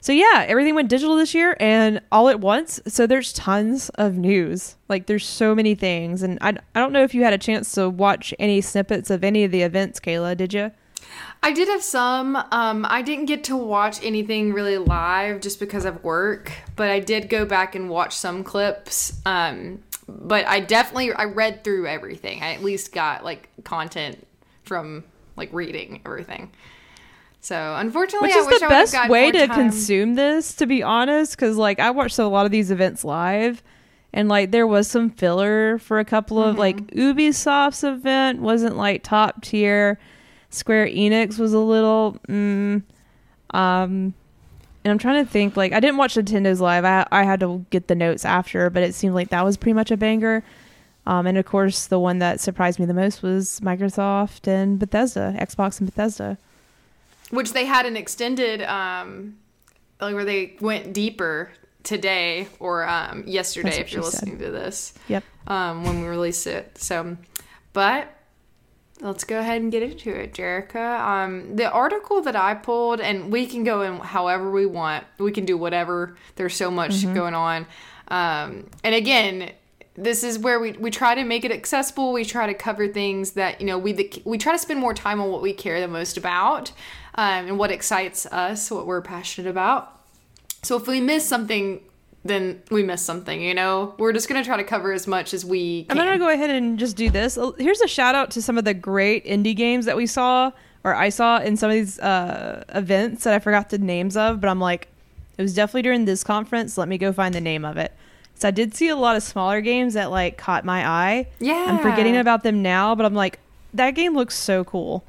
Speaker 1: So yeah, everything went digital this year and all at once. So there's tons of news. Like there's so many things and I, I don't know if you had a chance to watch any snippets of any of the events, Kayla, did you?
Speaker 2: I did have some. Um, I didn't get to watch anything really live just because of work, but I did go back and watch some clips. Um, but I definitely I read through everything. I at least got like content from like reading everything. So unfortunately,
Speaker 1: Which
Speaker 2: I
Speaker 1: is the
Speaker 2: I
Speaker 1: best way to
Speaker 2: time.
Speaker 1: consume this, to be honest, because like I watched a lot of these events live, and like there was some filler for a couple of like
Speaker 2: Mm-hmm.
Speaker 1: Ubisoft's event wasn't like top tier. Square Enix was a little, mm, um, and I'm trying to think like I didn't watch Nintendo's live. I I had to get the notes after, but it seemed like that was pretty much a banger. Um, and of course, the one that surprised me the most was Microsoft and Bethesda, Xbox and Bethesda.
Speaker 2: Which they had an extended um like where they went deeper today or um yesterday if you're
Speaker 1: she said.
Speaker 2: listening to this
Speaker 1: Yep.
Speaker 2: um when we release it so but let's go ahead and get into it jerica um the article that i pulled and we can go in however we want we can do whatever there's so much
Speaker 1: Mm-hmm.
Speaker 2: going on um and again this is where we, we try to make it accessible. We try to cover things that you know we the, we try to spend more time on what we care the most about, um, and what excites us, what we're passionate about. So if we miss something, then we miss something. You know, we're just gonna try to cover as much as we
Speaker 1: I'm gonna go ahead and just do this. Uh, Here's a shout out to some of the great indie games that we saw or I saw in some of these uh, events that I forgot the names of, but I'm like, it was definitely during this conference. Let me go find the name of it. So I did see a lot of smaller games that like caught my eye.
Speaker 2: yeah,
Speaker 1: I'm forgetting about them now, but I'm like, that game looks so cool.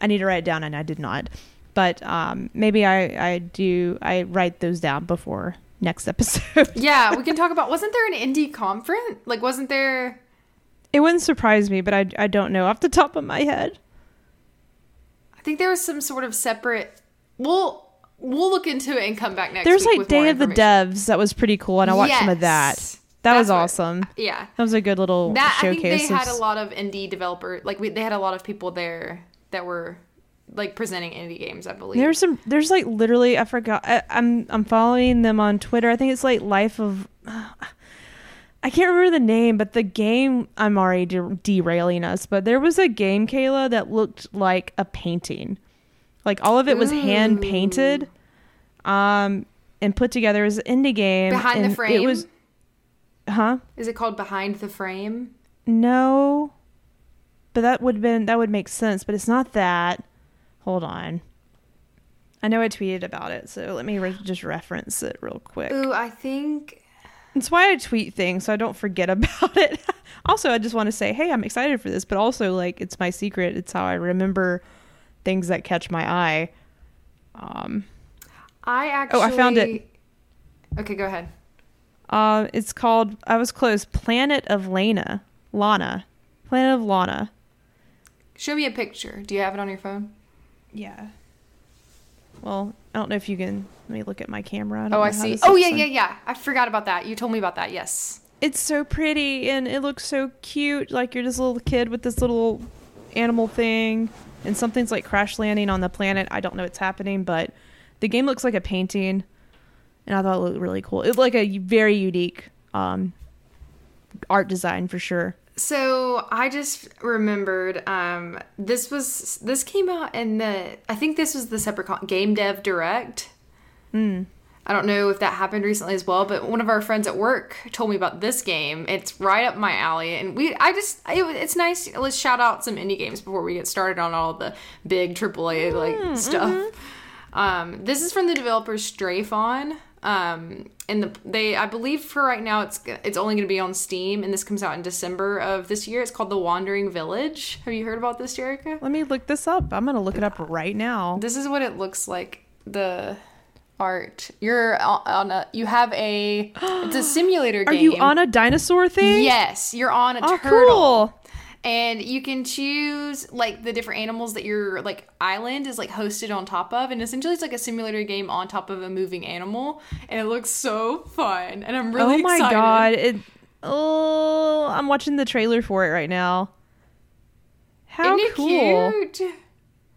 Speaker 1: I need to write it down, and I did not. But um, maybe I I do I write those down before next <laughs> episode.
Speaker 2: yeah, we can talk about. Wasn't there an indie conference? Like, wasn't there?
Speaker 1: It wouldn't surprise me, but I, I don't know off the top of my head.
Speaker 2: I think there was some sort of separate. We'll we'll look into it and come back next.
Speaker 1: There's like Day of the. Devs that was pretty cool, and I watched some of that. That
Speaker 2: That's
Speaker 1: was
Speaker 2: what-
Speaker 1: awesome.
Speaker 2: Yeah.
Speaker 1: That was a good little
Speaker 2: that I think
Speaker 1: showcase.
Speaker 2: they had a lot of indie developer like we, they had a lot of people there that were like presenting indie games, I believe.
Speaker 1: There's some. There's like literally. I forgot. I, I'm I'm following them on Twitter. I think it's like Life of. <sighs> I can't remember the name, but the game. I'm already de- derailing us, but there was a game, Kayla, that looked like a painting. Like all of it was hand painted, um, and put together as an indie game.
Speaker 2: Behind the frame?
Speaker 1: It was. Huh?
Speaker 2: Is it called Behind the Frame?
Speaker 1: No. But that would been that would make sense, but it's not that. Hold on. I know I tweeted about it, so let me re- just reference it real quick.
Speaker 2: Ooh, I think
Speaker 1: It's why I tweet things so I don't forget <laughs> about it. also, I just want to say, hey, I'm excited for this, but also like it's my secret. It's how I remember things that catch my eye. Um,
Speaker 2: I actually
Speaker 1: Oh, I found it.
Speaker 2: Okay, go ahead.
Speaker 1: uh, it's called I was close. Planet of Lana, Lana, Planet of Lana.
Speaker 2: Show me a picture. Do you have it on your phone?
Speaker 1: Yeah. Well, I don't know if you can. Let me look at my camera. don't
Speaker 2: Oh, I see. Oh, yeah, yeah, yeah. I forgot about that. You told me about that. Yes.
Speaker 1: It's so pretty and it looks so cute. Like you're this little kid with this little animal thing, and something's like crash landing on the planet. I don't know what's happening, but the game looks like a painting, and I thought it looked really cool. It's like a very unique um, art design for sure.
Speaker 2: So I just remembered um, this was this came out in the I think this was the separate con- game dev direct.
Speaker 1: Mm.
Speaker 2: I don't know if that happened recently as well, but one of our friends at work told me about this game. It's right up my alley, and we I just it, it's nice. Let's shout out some indie games before we get started on all the big AAA like stuff. Um, this is from the developer Strafon. Um, and the, they, I believe for right now, it's it's only going to be on Steam, and this comes out in December of this year. It's called The Wandering Village. Have you heard about this, Jerica?
Speaker 1: Let me look this up. I'm gonna look it up right now.
Speaker 2: This is what it looks like. The art. You're on a. You have a. It's a simulator <gasps>
Speaker 1: Are you on a dinosaur thing?
Speaker 2: Yes, you're on a
Speaker 1: Oh,
Speaker 2: turtle.
Speaker 1: cool.
Speaker 2: And you can choose like the different animals that your like island is like hosted on top of, and essentially it's like a simulator game on top of a moving animal, and it looks so fun. And I'm really
Speaker 1: oh my
Speaker 2: excited.
Speaker 1: god! It, oh, I'm watching the trailer for it right now. How cool!
Speaker 2: cute?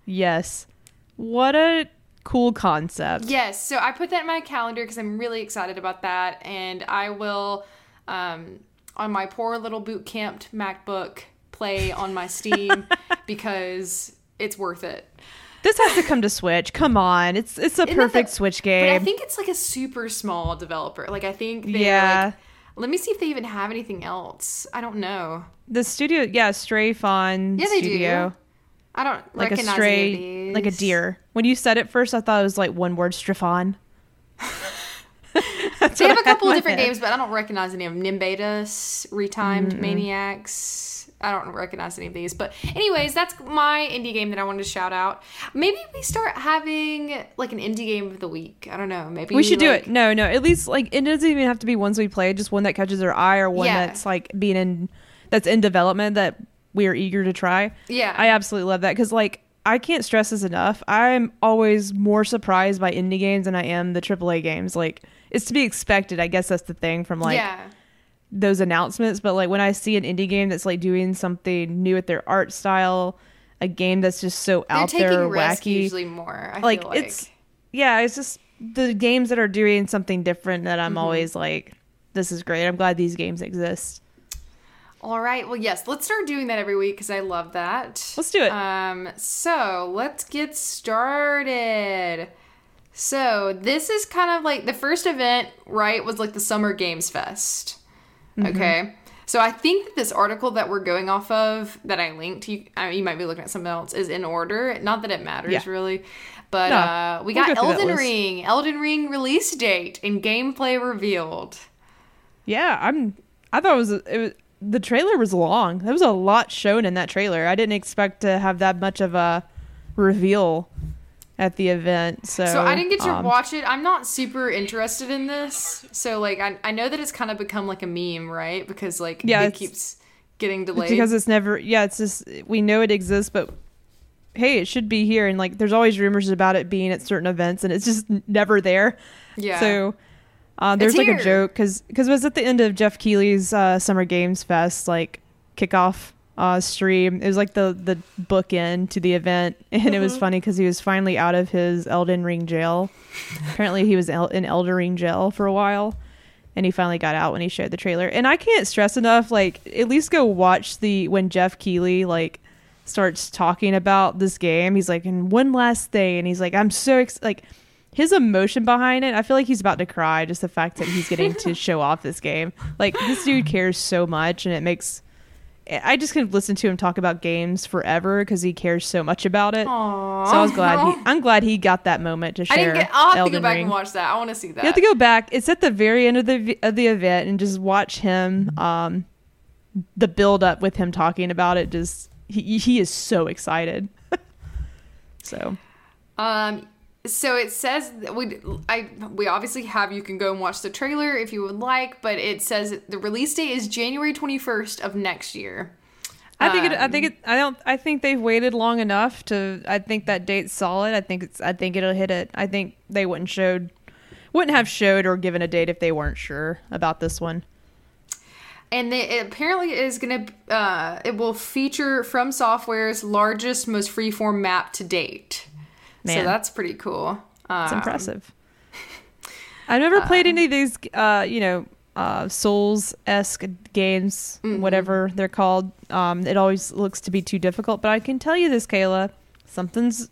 Speaker 1: Yes, what a cool concept.
Speaker 2: Yes, so I put that in my calendar because I'm really excited about that, and I will, um, on my poor little boot camped MacBook, play on my Steam <laughs> because it's worth it.
Speaker 1: This has to come to Switch. Come on, it's it's a
Speaker 2: Isn't
Speaker 1: perfect
Speaker 2: the-
Speaker 1: Switch game.
Speaker 2: But I think it's like a super small developer. Like I think
Speaker 1: Yeah.
Speaker 2: like let me see if they even have anything else. I don't know.
Speaker 1: the studio, yeah, Stray Fawn
Speaker 2: Yeah, they
Speaker 1: Studio,
Speaker 2: do. I don't
Speaker 1: like a stray, like a deer. When you said it first, I thought it was like one word, Strafon.
Speaker 2: They
Speaker 1: what
Speaker 2: have a couple of different
Speaker 1: head.
Speaker 2: games, but I don't recognize any of them. Nimbatus, Retimed Maniacs. I don't recognize any of these. But anyways, that's my indie game that I wanted to shout out. Maybe we start having like an indie game of the week. I don't know. Maybe
Speaker 1: We should do it. No, no. At least like it doesn't even have to be ones we play. Just one that catches our eye, or one
Speaker 2: Yeah.
Speaker 1: that's like being in that's in development that we are eager to try.
Speaker 2: Yeah.
Speaker 1: I absolutely love that because like I can't stress this enough. I'm always more surprised by indie games than I am the AAA games. Like it's to be expected. I guess that's the thing from like
Speaker 2: yeah.
Speaker 1: those announcements. But like when I see an indie game that's like doing something new with their art style, a game that's just so
Speaker 2: They're
Speaker 1: out there, wacky
Speaker 2: usually more. I
Speaker 1: like,
Speaker 2: feel like
Speaker 1: it's yeah it's just the games that are doing something different that
Speaker 2: Mm-hmm.
Speaker 1: i'm always like this is great i'm glad these games exist
Speaker 2: All right. Well, yes. Let's start doing that every week because I love that.
Speaker 1: Let's do it.
Speaker 2: Um. So let's get started. So this is kind of like the first event, right? Was like the Summer Games Fest.
Speaker 1: Mm-hmm.
Speaker 2: Okay. So I think that this article that we're going off of that I linked, you, I mean, you might be looking at something else, is in order. Not that it matters
Speaker 1: Yeah.
Speaker 2: really, but
Speaker 1: No,
Speaker 2: uh, we
Speaker 1: we'll
Speaker 2: got
Speaker 1: go
Speaker 2: Elden. Ring, Elden Ring release date and gameplay revealed.
Speaker 1: yeah i'm i thought it was it was the trailer was long there was a lot shown in that trailer i didn't expect to have that much of a reveal at the event so
Speaker 2: So I didn't get to
Speaker 1: um,
Speaker 2: watch it. I'm not super interested in this. So like I, I know that it's kind of become like a meme, right? Because like
Speaker 1: Yeah,
Speaker 2: it keeps getting delayed.
Speaker 1: because it's never yeah it's just we know it exists but hey it should be here and like there's always rumors about it being at certain events and it's just never there
Speaker 2: yeah.
Speaker 1: so uh, there's like a joke because because it was at the end of geoff keighley's uh, summer games fest like kickoff uh, stream. It was like the the bookend to the event, <laughs> and it was funny because he was finally out of his Elden Ring jail. Apparently, he was el- in Elden Ring jail for a while, and he finally got out when he showed the trailer. And I can't stress enough, like at least go watch the when Geoff Keighley like starts talking about this game. He's like, and one last thing, and he's like, I'm so ex-, like his emotion behind it. I feel like he's about to cry just the fact that he's getting to <laughs> show off this game. Like this dude cares so much, and it makes. I just can listen to him talk about games forever because he cares so much about it.
Speaker 2: Aww.
Speaker 1: So I was glad he, <laughs> I'm glad he got that moment to
Speaker 2: I
Speaker 1: share.
Speaker 2: didn't get. I'll have
Speaker 1: Elden
Speaker 2: to go back
Speaker 1: Ring.
Speaker 2: and watch that. I want to see that.
Speaker 1: You have to go back. It's at the very end of the of the event and just watch him. Um, the build up with him talking about it. Just he he is so excited. <laughs> so
Speaker 2: Um, so it says we I we obviously have you can go and watch the trailer if you would like, but it says the release date is January twenty first of next year.
Speaker 1: I think it. I
Speaker 2: Um,
Speaker 1: think it. I don't. I think they've waited long enough to. I think that date's solid. I think it's. I think it'll hit it. I think they wouldn't showed, wouldn't have showed or given a date if they weren't sure about this one.
Speaker 2: And they, it apparently is gonna uh, it will feature From Software's largest, most freeform map to date. So that's pretty cool.
Speaker 1: It's
Speaker 2: Um,
Speaker 1: impressive. <laughs> I've never played any of these, uh, you know, uh, Souls esque games, whatever they're called. Um, it always looks to be too difficult, but I can tell you this, Kayla, something's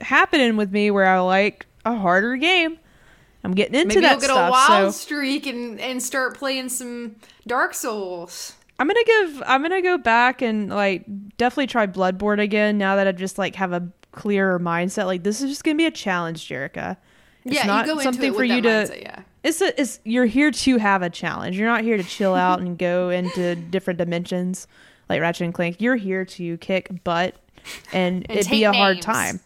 Speaker 1: happening with me where I like a harder game. I'm getting into
Speaker 2: Maybe
Speaker 1: that
Speaker 2: you'll get
Speaker 1: stuff.
Speaker 2: a wild
Speaker 1: so
Speaker 2: streak and, and start playing some Dark Souls.
Speaker 1: I'm gonna give. I'm gonna go back and like definitely try Bloodborne again now that I just like have a clearer mindset. Like this is just gonna be a challenge, Jerica. It's
Speaker 2: yeah,
Speaker 1: not
Speaker 2: you go
Speaker 1: something for you to.
Speaker 2: mindset, yeah.
Speaker 1: It's a, it's you're here to have a challenge. You're not here to chill <laughs> out and go into different dimensions like Ratchet and Clank. You're here to kick butt and, <laughs>
Speaker 2: And
Speaker 1: it'd be a hard time.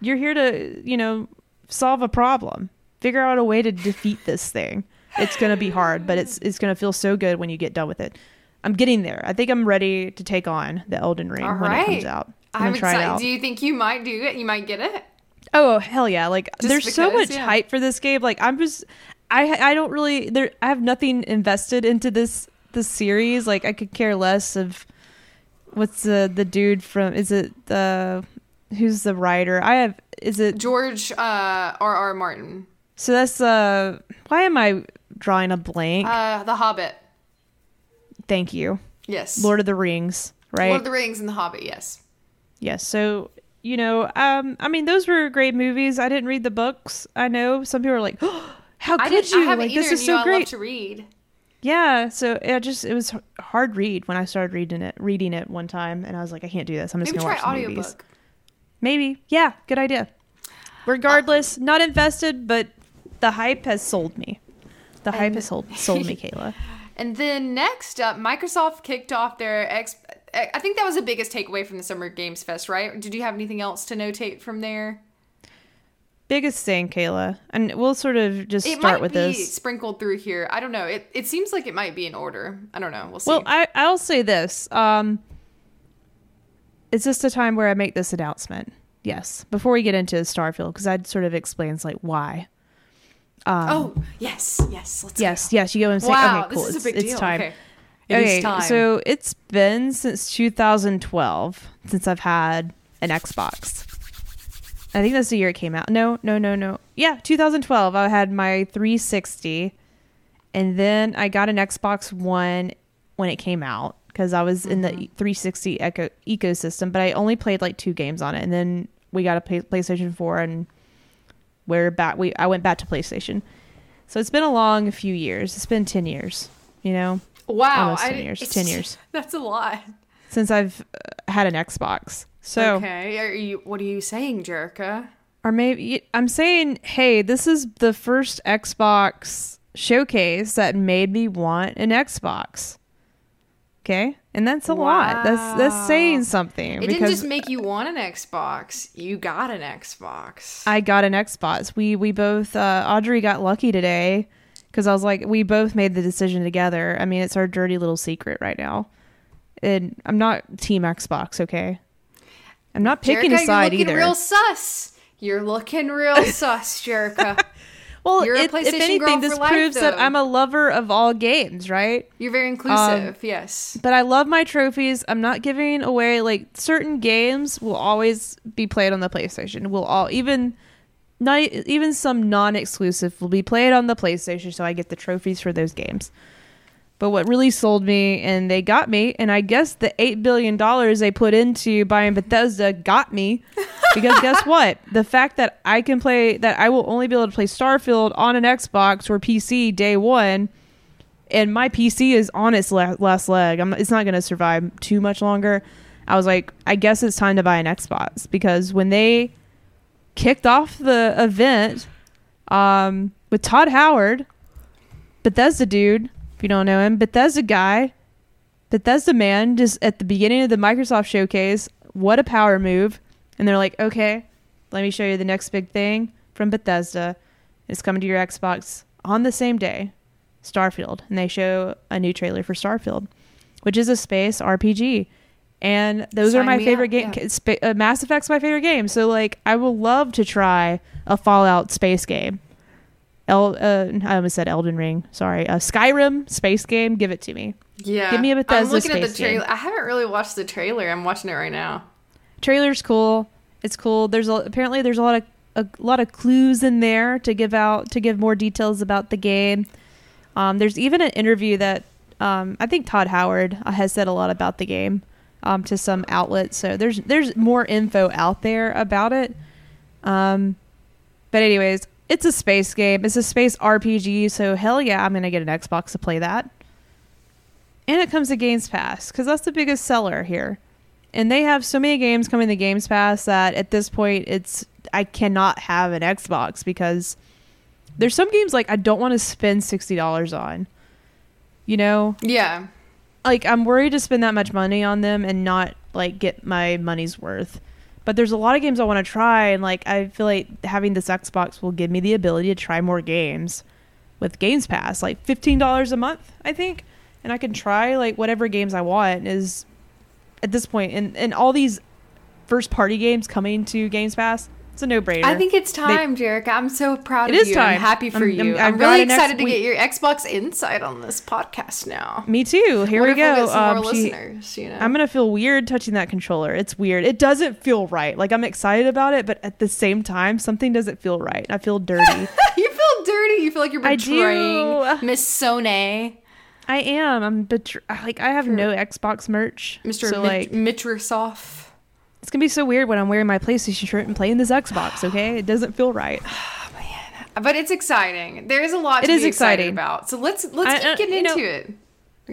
Speaker 1: You're here to, you know, solve a problem. Figure out a way to defeat this thing. It's going to be hard, but it's it's going to feel so good when you get done with it. I'm getting there. I think I'm ready to take on the Elden Ring
Speaker 2: All
Speaker 1: when it comes out. I'm,
Speaker 2: I'm
Speaker 1: gonna try it
Speaker 2: excited. Do you think you might do it? You might get it.
Speaker 1: Oh hell yeah! Like
Speaker 2: Just
Speaker 1: there's so much
Speaker 2: yeah.
Speaker 1: hype for this game. Like I'm just, I I don't really there. I have nothing invested into this this series. Like I could care less of what's the the dude from. Is it the who's the writer? I have. Is it
Speaker 2: George uh, R. R. Martin,
Speaker 1: so? That's uh. Why am I drawing a blank?
Speaker 2: uh, The Hobbit.
Speaker 1: Thank you,
Speaker 2: Yes.
Speaker 1: Lord of the Rings. Right.
Speaker 2: Lord of the Rings and The Hobbit. Yes.
Speaker 1: Yes. So, you know, um, I mean, those were great movies. I didn't read the books. I know some people are like, oh, <gasps> how could you?
Speaker 2: I
Speaker 1: like, this is
Speaker 2: know,
Speaker 1: so great.
Speaker 2: to read.
Speaker 1: yeah. So it just, it was hard read when I started reading it, reading it one time. And I was like, I can't do this. I'm just going to watch the movies. Maybe. Yeah. Good idea. Regardless, not invested, but the hype has sold me. The hype
Speaker 2: And-
Speaker 1: has sold, sold me, <laughs> Kayla.
Speaker 2: And then next up, Microsoft kicked off their ex. I think that was the biggest takeaway from the Summer Games Fest, right? Did you have anything else to notate from there?
Speaker 1: Biggest thing, Kayla. And we'll sort of just
Speaker 2: It
Speaker 1: start
Speaker 2: might
Speaker 1: with
Speaker 2: be
Speaker 1: this.
Speaker 2: sprinkled through here. I don't know. It it seems like it might be in order. I don't know. We'll see.
Speaker 1: Well, I, I'll say this. Um, it's just a time where I make this announcement. Yes, before we get into Starfield, because that sort of explains like why. Um,
Speaker 2: oh yes, yes. Let's
Speaker 1: yes, yes. You go and say,
Speaker 2: Wow,
Speaker 1: okay, cool.
Speaker 2: this is
Speaker 1: it's,
Speaker 2: a big
Speaker 1: it's
Speaker 2: deal.
Speaker 1: time.
Speaker 2: Okay. It
Speaker 1: okay, so it's been since 2012 since I've had an Xbox. I think that's the year it came out. No, no, no, no. Yeah, 2012. I had my 360, and then I got an Xbox One when it came out because I was in the mm-hmm. 360 eco- ecosystem. But I only played like two games on it, and then we got a play- PlayStation 4, and we're back. We I went back to PlayStation. So it's been a long few years. It's been 10 years. You know,
Speaker 2: wow,
Speaker 1: almost 10
Speaker 2: I-
Speaker 1: years, 10 <laughs> years.
Speaker 2: That's a lot.
Speaker 1: since I've uh, had an Xbox. So,
Speaker 2: okay, are you? What are you saying, Jerica?
Speaker 1: or maybe I'm saying, hey, this is the first Xbox showcase that made me want an Xbox. Okay, and that's a lot. That's that's saying something
Speaker 2: It didn't just make you want an Xbox. You got an Xbox.
Speaker 1: I got an Xbox. We we both uh, Audrey got lucky today because I was like, we both made the decision together. I mean, it's our dirty little secret right now, and I'm not Team Xbox. Okay, I'm not picking
Speaker 2: Jerica,
Speaker 1: a side
Speaker 2: you're looking
Speaker 1: either.
Speaker 2: real sus. You're looking real <laughs> sus, Jerica. <laughs>
Speaker 1: Well,
Speaker 2: You're a
Speaker 1: it, if
Speaker 2: PlayStation
Speaker 1: anything,
Speaker 2: girl
Speaker 1: this
Speaker 2: life,
Speaker 1: proves that. I'm a lover of all games, right?
Speaker 2: You're very um, inclusive. yes.
Speaker 1: But I love my trophies. I'm not giving away like certain games will always be played on the PlayStation. Will all even not even some non-exclusive will be played on the PlayStation, so I get the trophies for those games. But what really sold me and they got me, and I guess the eight billion dollars they put into buying Bethesda got me. <laughs> Because guess what? The fact that I can play that I will only be able to play Starfield on an Xbox or PC day one and my PC is on its last leg. I'm, it's not going to survive too much longer. I was like, I guess it's time to buy an Xbox because when they kicked off the event um, with Todd Howard, Bethesda dude, if you don't know him, Bethesda guy, Bethesda man, just at the beginning of the Microsoft showcase, what a power move. And they're like, okay, let me show you the next big thing from Bethesda. It's coming to your Xbox on the same day. Starfield, and they show a new trailer for Starfield, which is a space RPG. And those
Speaker 2: Sign
Speaker 1: are my favorite games. Uh, Mass Effect's my favorite game. So like, I will love to try a Fallout space game. El, uh, I almost said Elden Ring. Sorry, a Skyrim space game. Give it to me.
Speaker 2: Yeah.
Speaker 1: Give me a Bethesda
Speaker 2: I'm looking at the
Speaker 1: space game.
Speaker 2: trailer. I haven't really watched the trailer. I'm watching it right now.
Speaker 1: Trailer's cool. It's cool. There's a, apparently there's a lot of a lot of clues in there to give out to give more details about the game. Um, there's even an interview that um, I think Todd Howard uh, has said a lot about the game um, to some outlets. So there's there's more info out there about it. Um, but anyways, it's a space game. It's a space RPG. So hell yeah, I'm gonna get an Xbox to play that. And it comes to Games Pass because that's the biggest seller here. And they have so many games coming to Games Pass that at this point it's I cannot have an Xbox because there's some games like I don't want to spend sixty dollars on. You know,
Speaker 2: Yeah.
Speaker 1: Like I'm worried to spend that much money on them and not like get my money's worth. But there's a lot of games I want to try, and like I feel like having this Xbox will give me the ability to try more games with Games Pass, like fifteen dollars a month, I think, and I can try like whatever games I want. Is at this point, and and all these first party games coming to Games Pass, it's a no brainer.
Speaker 2: I think it's time, Jerica. I'm so proud
Speaker 1: It
Speaker 2: of
Speaker 1: is
Speaker 2: you.
Speaker 1: time.
Speaker 2: I'm happy for
Speaker 1: I'm-
Speaker 2: you.
Speaker 1: I'm-
Speaker 2: I'm,
Speaker 1: got
Speaker 2: really excited to get your Xbox insight on this podcast now.
Speaker 1: me too. Here
Speaker 2: What
Speaker 1: we go.
Speaker 2: We'll
Speaker 1: Um,
Speaker 2: more
Speaker 1: she-
Speaker 2: listeners, you know.
Speaker 1: I'm gonna feel weird touching that controller. It's weird. It doesn't feel right. Like I'm excited about it, but at the same time, something doesn't feel right. I feel dirty. <laughs>
Speaker 2: you feel dirty. You feel like you're betraying Miss Sone,
Speaker 1: I am. I'm betr- like I have no Xbox merch.
Speaker 2: Mr.
Speaker 1: So
Speaker 2: Mit-
Speaker 1: like
Speaker 2: Mitrosoft.
Speaker 1: It's gonna be so weird when I'm wearing my PlayStation shirt and playing this Xbox. <sighs> Okay, it doesn't feel right. <sighs>
Speaker 2: But it's exciting. There is a lot
Speaker 1: It
Speaker 2: to
Speaker 1: is
Speaker 2: be excited
Speaker 1: exciting.
Speaker 2: about. So let's let's
Speaker 1: I-
Speaker 2: keep
Speaker 1: uh,
Speaker 2: getting
Speaker 1: you know-
Speaker 2: into it.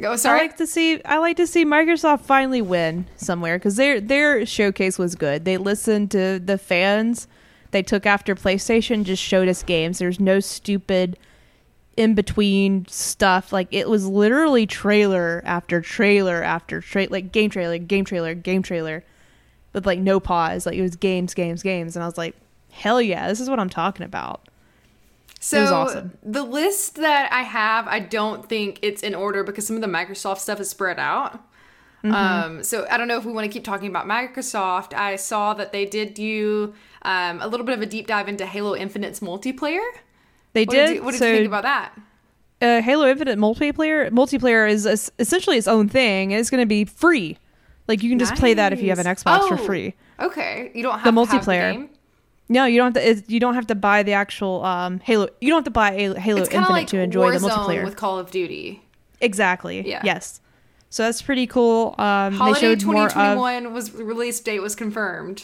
Speaker 2: Go.
Speaker 1: I
Speaker 2: Sorry.
Speaker 1: like to see. I like to see Microsoft finally win somewhere because their their showcase was good. They listened to the fans. They took after PlayStation. Just showed us games. There's no stupid in between stuff. Like it was literally trailer after trailer after tra- like game trailer, game trailer, game trailer, with like no pause. Like it was games, games, games, and I was like, hell yeah, this is what I'm talking about.
Speaker 2: So
Speaker 1: awesome.
Speaker 2: the list that I have, I don't think it's in order because some of the Microsoft stuff is spread out.
Speaker 1: Mm-hmm.
Speaker 2: Um, so I don't know if we want to keep talking about Microsoft. I saw that they did do um, a little bit of a deep dive into Halo Infinite's multiplayer.
Speaker 1: They
Speaker 2: What
Speaker 1: did.
Speaker 2: did you, what did
Speaker 1: so
Speaker 2: you think about that?
Speaker 1: uh, Halo Infinite multiplayer multiplayer is es- essentially its own thing. It's going to be free. Like you can just play that if you have an
Speaker 2: Nice.
Speaker 1: Xbox for
Speaker 2: Oh,
Speaker 1: free.
Speaker 2: Okay, you don't have
Speaker 1: The multiplayer.
Speaker 2: game.
Speaker 1: No, you don't have to. You don't have to buy the actual um, Halo. You don't have to buy a Halo
Speaker 2: It's
Speaker 1: Infinite
Speaker 2: like
Speaker 1: to enjoy the
Speaker 2: Warzone
Speaker 1: multiplayer.
Speaker 2: with Call of Duty.
Speaker 1: exactly.
Speaker 2: Yeah.
Speaker 1: Yes. So that's pretty cool. Um,
Speaker 2: Holiday
Speaker 1: showed more of
Speaker 2: 2021 was release date was confirmed.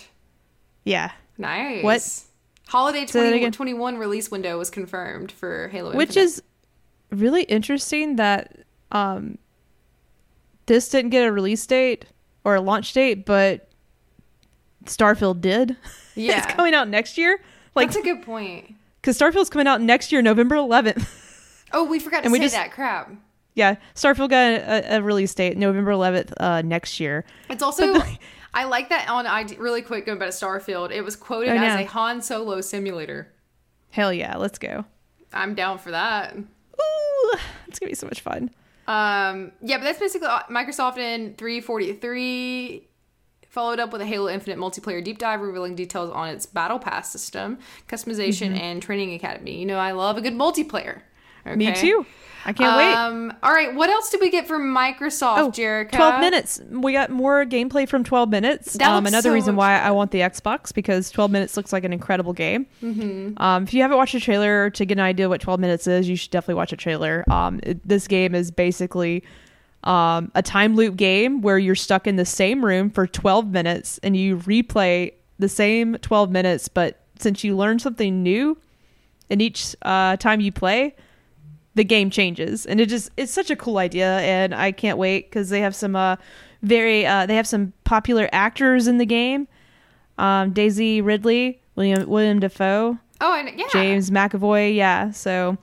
Speaker 1: yeah,
Speaker 2: Nice.
Speaker 1: What?
Speaker 2: Holiday
Speaker 1: Say that again.
Speaker 2: 2021 release window was confirmed for Halo Infinite.
Speaker 1: which
Speaker 2: Infinite.
Speaker 1: is really interesting that um, this didn't get a release date or a launch date, but Starfield did. <laughs>
Speaker 2: Yeah.
Speaker 1: it's coming out next year. Like
Speaker 2: That's a good point.
Speaker 1: because Starfield's coming out next year, November 11th.
Speaker 2: Oh, we forgot <laughs> to
Speaker 1: And we
Speaker 2: say
Speaker 1: just-
Speaker 2: that crap.
Speaker 1: yeah, Starfield got a, a release date, November 11th uh, next year.
Speaker 2: It's also <laughs> I like that on ID really quick going back to Starfield. It was quoted
Speaker 1: Oh,
Speaker 2: as a Han Solo simulator.
Speaker 1: Hell yeah, let's go.
Speaker 2: I'm down for that.
Speaker 1: Ooh, <sighs> it's gonna be so much fun.
Speaker 2: Um, yeah, but that's basically Microsoft in 343 followed up with a Halo Infinite multiplayer deep dive revealing details on its battle pass system, customization,
Speaker 1: Mm-hmm.
Speaker 2: and training academy. You know, I love a good multiplayer.
Speaker 1: Me too. I can't wait.
Speaker 2: Um, all right, what else did we get from Microsoft,
Speaker 1: Oh,
Speaker 2: Jerica?
Speaker 1: 12 minutes. We got more gameplay from 12 minutes. Um, another
Speaker 2: so
Speaker 1: reason why
Speaker 2: fun.
Speaker 1: I want the Xbox because 12 minutes looks like an incredible game. Mm-hmm. Um, if you haven't watched a trailer to get an idea what 12 minutes is, you should definitely watch a trailer. Um, it- this game is basically um, a time loop game where you're stuck in the same room for 12 minutes and you replay the same 12 minutes, but since you learn something new in each uh, time you play, the game changes and it just it's such a cool idea and i can't wait because they have some uh very uh they have some popular actors in the game um daisy ridley william william dafoe
Speaker 2: Oh, and yeah,
Speaker 1: james mcavoy yeah so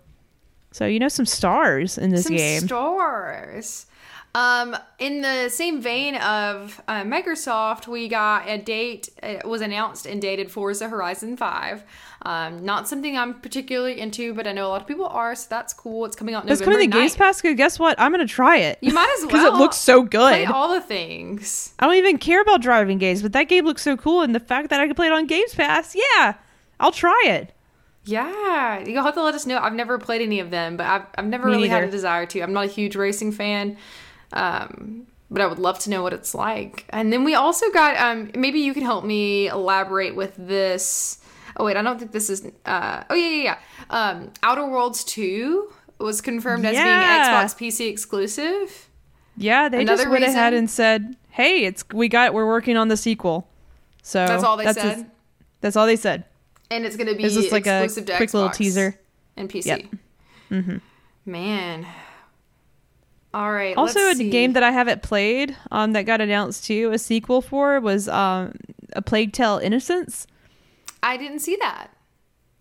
Speaker 1: so you know some stars in this
Speaker 2: some
Speaker 1: game
Speaker 2: stores. Um, in the same vein of uh, Microsoft, we got a date. It was announced and dated Forza Horizon Five. Um, not something I'm particularly into, but I know a lot of people are, so that's cool. It's coming out
Speaker 1: it's coming to games
Speaker 2: 9th.
Speaker 1: pass guess what i'm gonna try it
Speaker 2: You might as <laughs> well
Speaker 1: because it looks so good.
Speaker 2: Play all the things.
Speaker 1: i don't even care about driving games but that game looks so cool and the fact that i can play it on games pass yeah i'll try it
Speaker 2: Yeah, you'll have to let us know. I've never played any of them, but I've, I've never
Speaker 1: Me
Speaker 2: really had a desire to. I'm not a huge racing fan, um, but I would love to know what it's like. And then we also got, um, maybe you can help me elaborate with this. Oh, wait, I don't think this is. Uh, oh, yeah, yeah, yeah. Um, Outer Worlds 2 was confirmed as
Speaker 1: Yeah.
Speaker 2: being Xbox PC exclusive.
Speaker 1: Yeah, they
Speaker 2: Another
Speaker 1: just went ahead and said, "Hey, it's we got we're working on the sequel." So
Speaker 2: That's all they
Speaker 1: that's
Speaker 2: said.
Speaker 1: as- that's all they said.
Speaker 2: and it's going to be
Speaker 1: Is this like a
Speaker 2: exclusive to
Speaker 1: quick little
Speaker 2: Xbox
Speaker 1: teaser?
Speaker 2: and PC.
Speaker 1: Yep. Mm-hmm.
Speaker 2: Man. All right.
Speaker 1: Also, a
Speaker 2: see.
Speaker 1: game that I haven't played, um, that got announced too, a sequel for was um, a Plague Tale: Innocence.
Speaker 2: I didn't see that.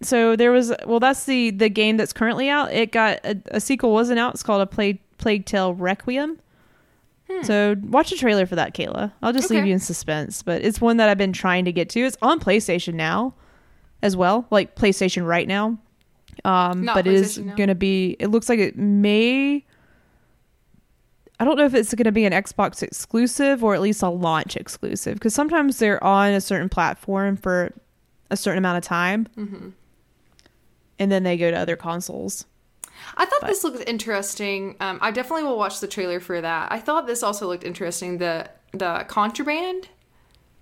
Speaker 1: So there was well, that's the the game that's currently out. It got a, a sequel wasn't out. It's called a Plague Plague Tale Requiem. So watch a trailer for that, Kayla. I'll just leave
Speaker 2: Hmm.
Speaker 1: You in suspense. But it's one that I've been trying to get to. It's on PlayStation now, as well, like PlayStation right now. Um,
Speaker 2: Not
Speaker 1: but it is
Speaker 2: PlayStation Now.
Speaker 1: going to be. It looks like it may. I don't know if it's going to be an Xbox exclusive or at least a launch exclusive because sometimes they're on a certain platform for a certain amount of time,
Speaker 2: Mm-hmm.
Speaker 1: and then they go to other consoles.
Speaker 2: I thought this looked interesting. Um, I definitely will watch the trailer for that. I thought this also looked interesting. The the contraband.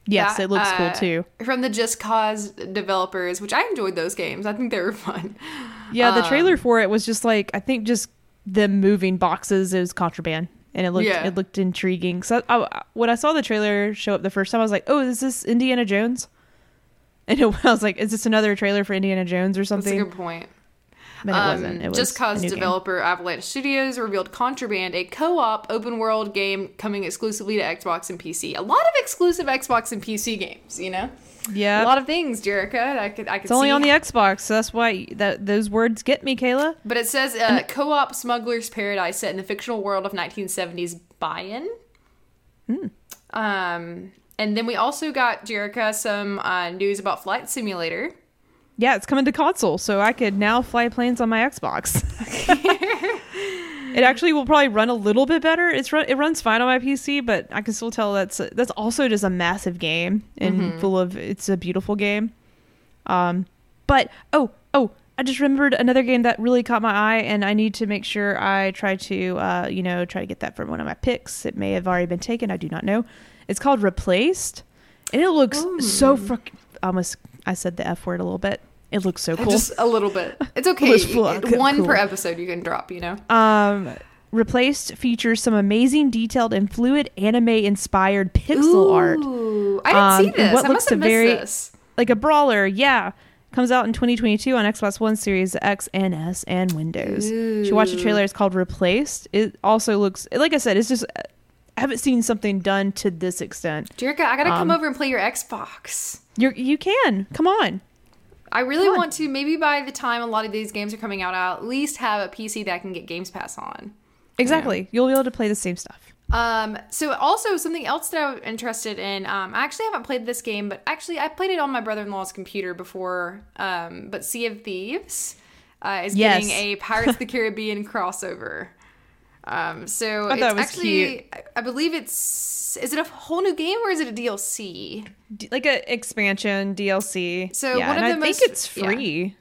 Speaker 1: Yes,
Speaker 2: that,
Speaker 1: it looks
Speaker 2: uh,
Speaker 1: cool too.
Speaker 2: From the Just Cause developers, which I enjoyed those games. I think they were <laughs> fun.
Speaker 1: Yeah, the
Speaker 2: um,
Speaker 1: trailer for it was just like I think just them moving boxes is contraband, and it looked
Speaker 2: Yeah.
Speaker 1: it looked intriguing. So I, when I saw the trailer show up the first time, I was like, "Oh, is this Indiana Jones?" And <laughs> it, I was like, "Is this another trailer for Indiana Jones or something?
Speaker 2: That's a good point.
Speaker 1: But it
Speaker 2: Um,
Speaker 1: wasn't. It was
Speaker 2: Just Cause
Speaker 1: new game.
Speaker 2: developer Avalanche Studios revealed Contraband, a co-op open world game coming exclusively to Xbox and PC. A lot of exclusive Xbox and PC games, you know.
Speaker 1: Yeah,
Speaker 2: A lot of things, Jerica. I could I could
Speaker 1: it's only on the Xbox, so that's why that those words get me, Kayla.
Speaker 2: But it says uh, co-op smuggler's paradise set in the fictional world of 1970s Bayern.
Speaker 1: Hmm.
Speaker 2: Um, and then we also got Jerica some uh, news about Flight Simulator.
Speaker 1: Yeah, it's coming to console, so I could now fly planes on my Xbox. <laughs> it actually will probably run a little bit better. It's run, it runs fine on my PC, but I can still tell that's that's also just a massive game and full of. It's a beautiful game. Um, but oh oh, I just remembered another game that really caught my eye, and I need to make sure I try to uh you know try to get that from one of my picks. It may have already been taken. I do not know. It's called Replaced, and it looks so frick. Almost, I said the f word a little bit. It looks so cool.
Speaker 2: Just a little bit. <laughs> It's okay.
Speaker 1: It,
Speaker 2: One per episode you can drop, you know?
Speaker 1: Um, replaced features some amazing, detailed, and fluid anime-inspired pixel art,
Speaker 2: Ooh, I didn't
Speaker 1: Um,
Speaker 2: see this.
Speaker 1: what
Speaker 2: I
Speaker 1: looks
Speaker 2: must have
Speaker 1: a very-
Speaker 2: this.
Speaker 1: like a brawler. Yeah, comes out in 2022 on Xbox One, Series X, and S, and Windows. You should watch the trailer. It's called Replaced. It also looks like I said. It's just I haven't seen something done to this extent.
Speaker 2: Jerica, I gotta
Speaker 1: Um,
Speaker 2: come over and play your Xbox.
Speaker 1: You you can come on.
Speaker 2: I really
Speaker 1: on.
Speaker 2: want to. Maybe by the time a lot of these games are coming out, I'll at least have a PC that I can get Games Pass on.
Speaker 1: Exactly. You'll be able to play the same stuff.
Speaker 2: Um, so also something else that I'm interested in. Um, I actually haven't played this game, but actually I played it on my brother-in-law's computer before. Um, but Sea of Thieves uh, is
Speaker 1: Yes.
Speaker 2: getting a Pirates of the Caribbean <laughs> crossover. Um, so it's actually, I- I believe it's, is it a whole new game or is it a DLC?
Speaker 1: D- like a expansion DLC.
Speaker 2: So
Speaker 1: yeah,
Speaker 2: one of
Speaker 1: and
Speaker 2: the
Speaker 1: I
Speaker 2: most-
Speaker 1: think it's
Speaker 2: yeah.
Speaker 1: free.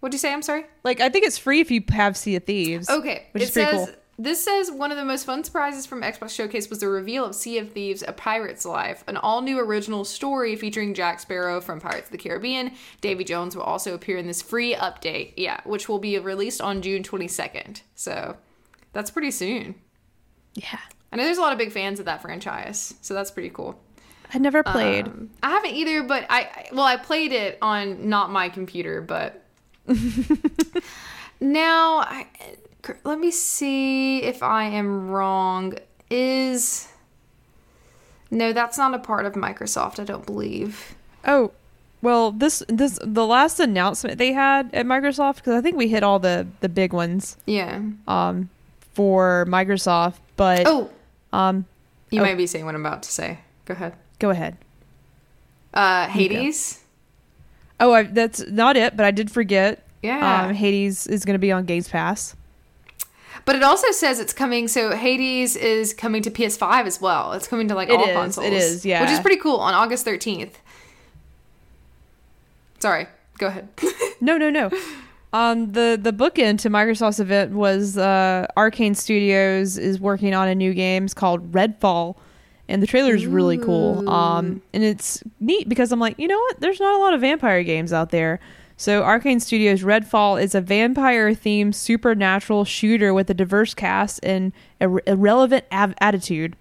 Speaker 2: What'd you say? I'm sorry.
Speaker 1: Like I think it's free if you have Sea of Thieves.
Speaker 2: Okay,
Speaker 1: which
Speaker 2: it
Speaker 1: is pretty
Speaker 2: says
Speaker 1: cool.
Speaker 2: this says one of the most fun surprises from Xbox Showcase was the reveal of Sea of Thieves: A Pirate's Life, an all-new original story featuring Jack Sparrow from Pirates of the Caribbean. Davy Jones will also appear in this free update, yeah, which will be released on June 22nd. So that's pretty soon.
Speaker 1: Yeah,
Speaker 2: I know there's a lot of big fans of that franchise, so that's pretty cool.
Speaker 1: I never played.
Speaker 2: Um, I haven't either, but I I- well, I played it on not my computer, but <laughs> now I, let me see if I am wrong. Is no, that's not a part of Microsoft. I don't believe.
Speaker 1: oh, well, this this the last announcement they had at Microsoft because I think we hit all the the big ones
Speaker 2: Yeah.
Speaker 1: um for Microsoft, but
Speaker 2: Oh,
Speaker 1: um
Speaker 2: you
Speaker 1: Oh.
Speaker 2: might be saying what I'm about to say. Go ahead.
Speaker 1: go ahead.
Speaker 2: Uh,
Speaker 1: go.
Speaker 2: Hades.
Speaker 1: Oh, I, that's not it, but I did forget.
Speaker 2: Yeah.
Speaker 1: Um, Hades is going to be on Games Pass.
Speaker 2: But it also says it's coming. So Hades is coming to PS5 as well. It's coming to like
Speaker 1: It
Speaker 2: all
Speaker 1: is,
Speaker 2: consoles.
Speaker 1: is, yeah.
Speaker 2: Which is pretty cool on August 13th. Sorry, go ahead.
Speaker 1: No, no, no. <laughs> Um, the the bookend to Microsoft's event was uh, Arkane Studios is working on a new game. It's called Redfall, and the trailer is really cool. Um, and it's neat because I'm like, you know what? There's not a lot of vampire games out there. So Arkane Studios Redfall is a vampire-themed supernatural shooter with a diverse cast and a, re- relevant av- attitude.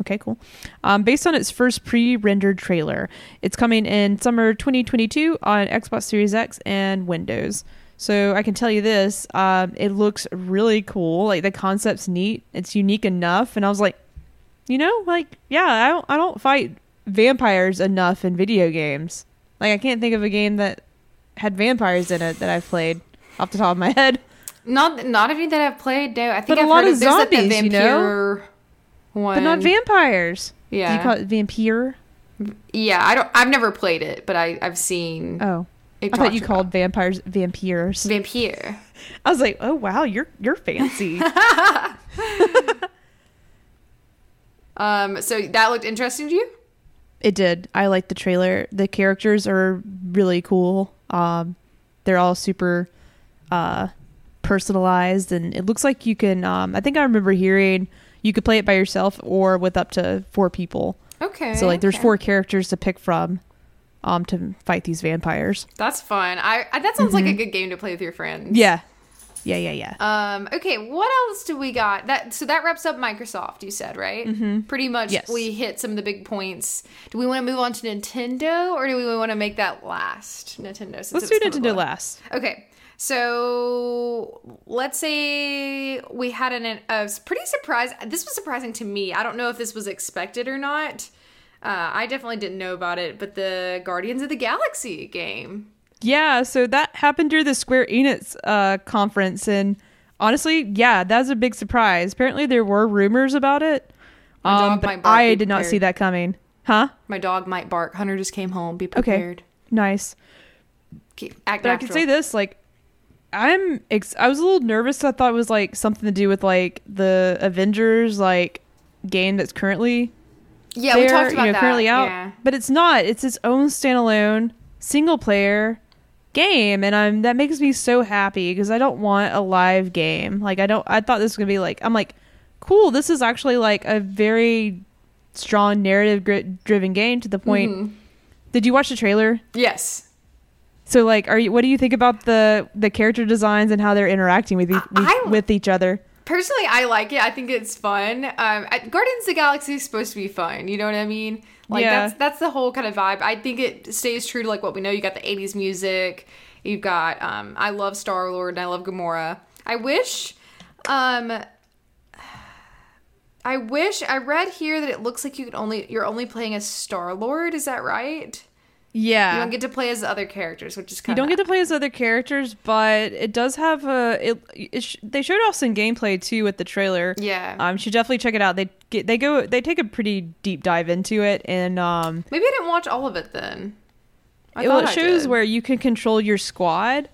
Speaker 1: Okay, cool. Um, based on its first pre-rendered trailer, it's coming in summer 2022 on Xbox Series X and Windows. So I can tell you this: um, it looks really cool. Like the concept's neat. It's unique enough, and I was like, you know, like yeah, I don't, I don't fight vampires enough in video games. Like I can't think of a game that had vampires in it that I've played off the top of my head.
Speaker 2: not not any that I've played. No, I think
Speaker 1: But a
Speaker 2: I've
Speaker 1: lot
Speaker 2: heard
Speaker 1: of
Speaker 2: there's like
Speaker 1: zombies, you know?
Speaker 2: one,
Speaker 1: But not vampires.
Speaker 2: Yeah, Do
Speaker 1: you call it vampire?
Speaker 2: yeah. I don't. I've never played it, but I I've seen.
Speaker 1: Oh, I thought you
Speaker 2: about-
Speaker 1: called vampires vampires.
Speaker 2: vampire. <laughs>
Speaker 1: I was like, oh wow, you're you're fancy. <laughs>
Speaker 2: Um, so that looked interesting to you.
Speaker 1: it did. I like the trailer. The characters are really cool. Um, they're all super uh, personalized, and it looks like you can. Um, I think I remember hearing you could play it by yourself or with up to four people.
Speaker 2: Okay.
Speaker 1: So like, there's four characters to pick from um, to fight these vampires.
Speaker 2: That's fun. I, I that sounds like a good game to play with your friends.
Speaker 1: Mm-hmm. Yeah, yeah, yeah, yeah.
Speaker 2: Um. Okay. What else do we got? That so that wraps up Microsoft. You said right. Mm-hmm. Pretty much.
Speaker 1: Yes.
Speaker 2: We hit some of the big points. Do we want to move on to Nintendo, or do we want to make that last Nintendo? Since
Speaker 1: Let's do
Speaker 2: was kind of
Speaker 1: Nintendo last.
Speaker 2: Okay. So let's say we had an a pretty surprise. This was surprising to me. I don't know if this was expected or not. Uh, I definitely didn't know about it, but the Guardians of the Galaxy game.
Speaker 1: Yeah, so that happened during the Square Enix uh, conference, and honestly, yeah, that was a big surprise. Apparently, there were rumors about it,
Speaker 2: My
Speaker 1: um, but
Speaker 2: might bark,
Speaker 1: I did not see that coming. Huh?
Speaker 2: My dog might bark. Hunter just came home. Be
Speaker 1: Okay.
Speaker 2: prepared.
Speaker 1: Nice.
Speaker 2: Okay. Act
Speaker 1: But I can say this, like, I'm ex- I was a little nervous. I thought it was like something to do with like the Avengers like game that's currently
Speaker 2: Yeah, we talked about
Speaker 1: you know,
Speaker 2: that.
Speaker 1: currently out.
Speaker 2: Yeah.
Speaker 1: But it's not. It's its own standalone single player game and I'm that makes me so happy because I don't want a live game. Like I don't I thought this was going to be like I'm like cool, this is actually like a very strong narrative gri- driven game to the point.
Speaker 2: Mhm.
Speaker 1: Did you watch the trailer?
Speaker 2: Yes.
Speaker 1: So like are you what do you think about the the character designs and how they're interacting with e-
Speaker 2: I-
Speaker 1: with each other?
Speaker 2: Personally, I like it. I think it's fun. Um, Guardians of the Galaxy is supposed to be fun. You know what I mean? Like
Speaker 1: Yeah.
Speaker 2: that's that's the whole kind of vibe. I think it stays true to like what we know. You got the '80s music. You've got. Um, I love Star Lord and I love Gamora. I wish. Um, I wish I read here that it looks like you could only you're only playing as Star Lord. Is that right?
Speaker 1: Yeah.
Speaker 2: You don't get to play as other characters, which is kind You
Speaker 1: don't get to play as other characters, but it does have a. It, it sh- they showed off some gameplay too with the trailer.
Speaker 2: Yeah.
Speaker 1: Um, should definitely check it out. They get they go they take a pretty deep dive into it, and um,
Speaker 2: Maybe I didn't watch all of it then. I
Speaker 1: it, well, it shows where you can control your squad.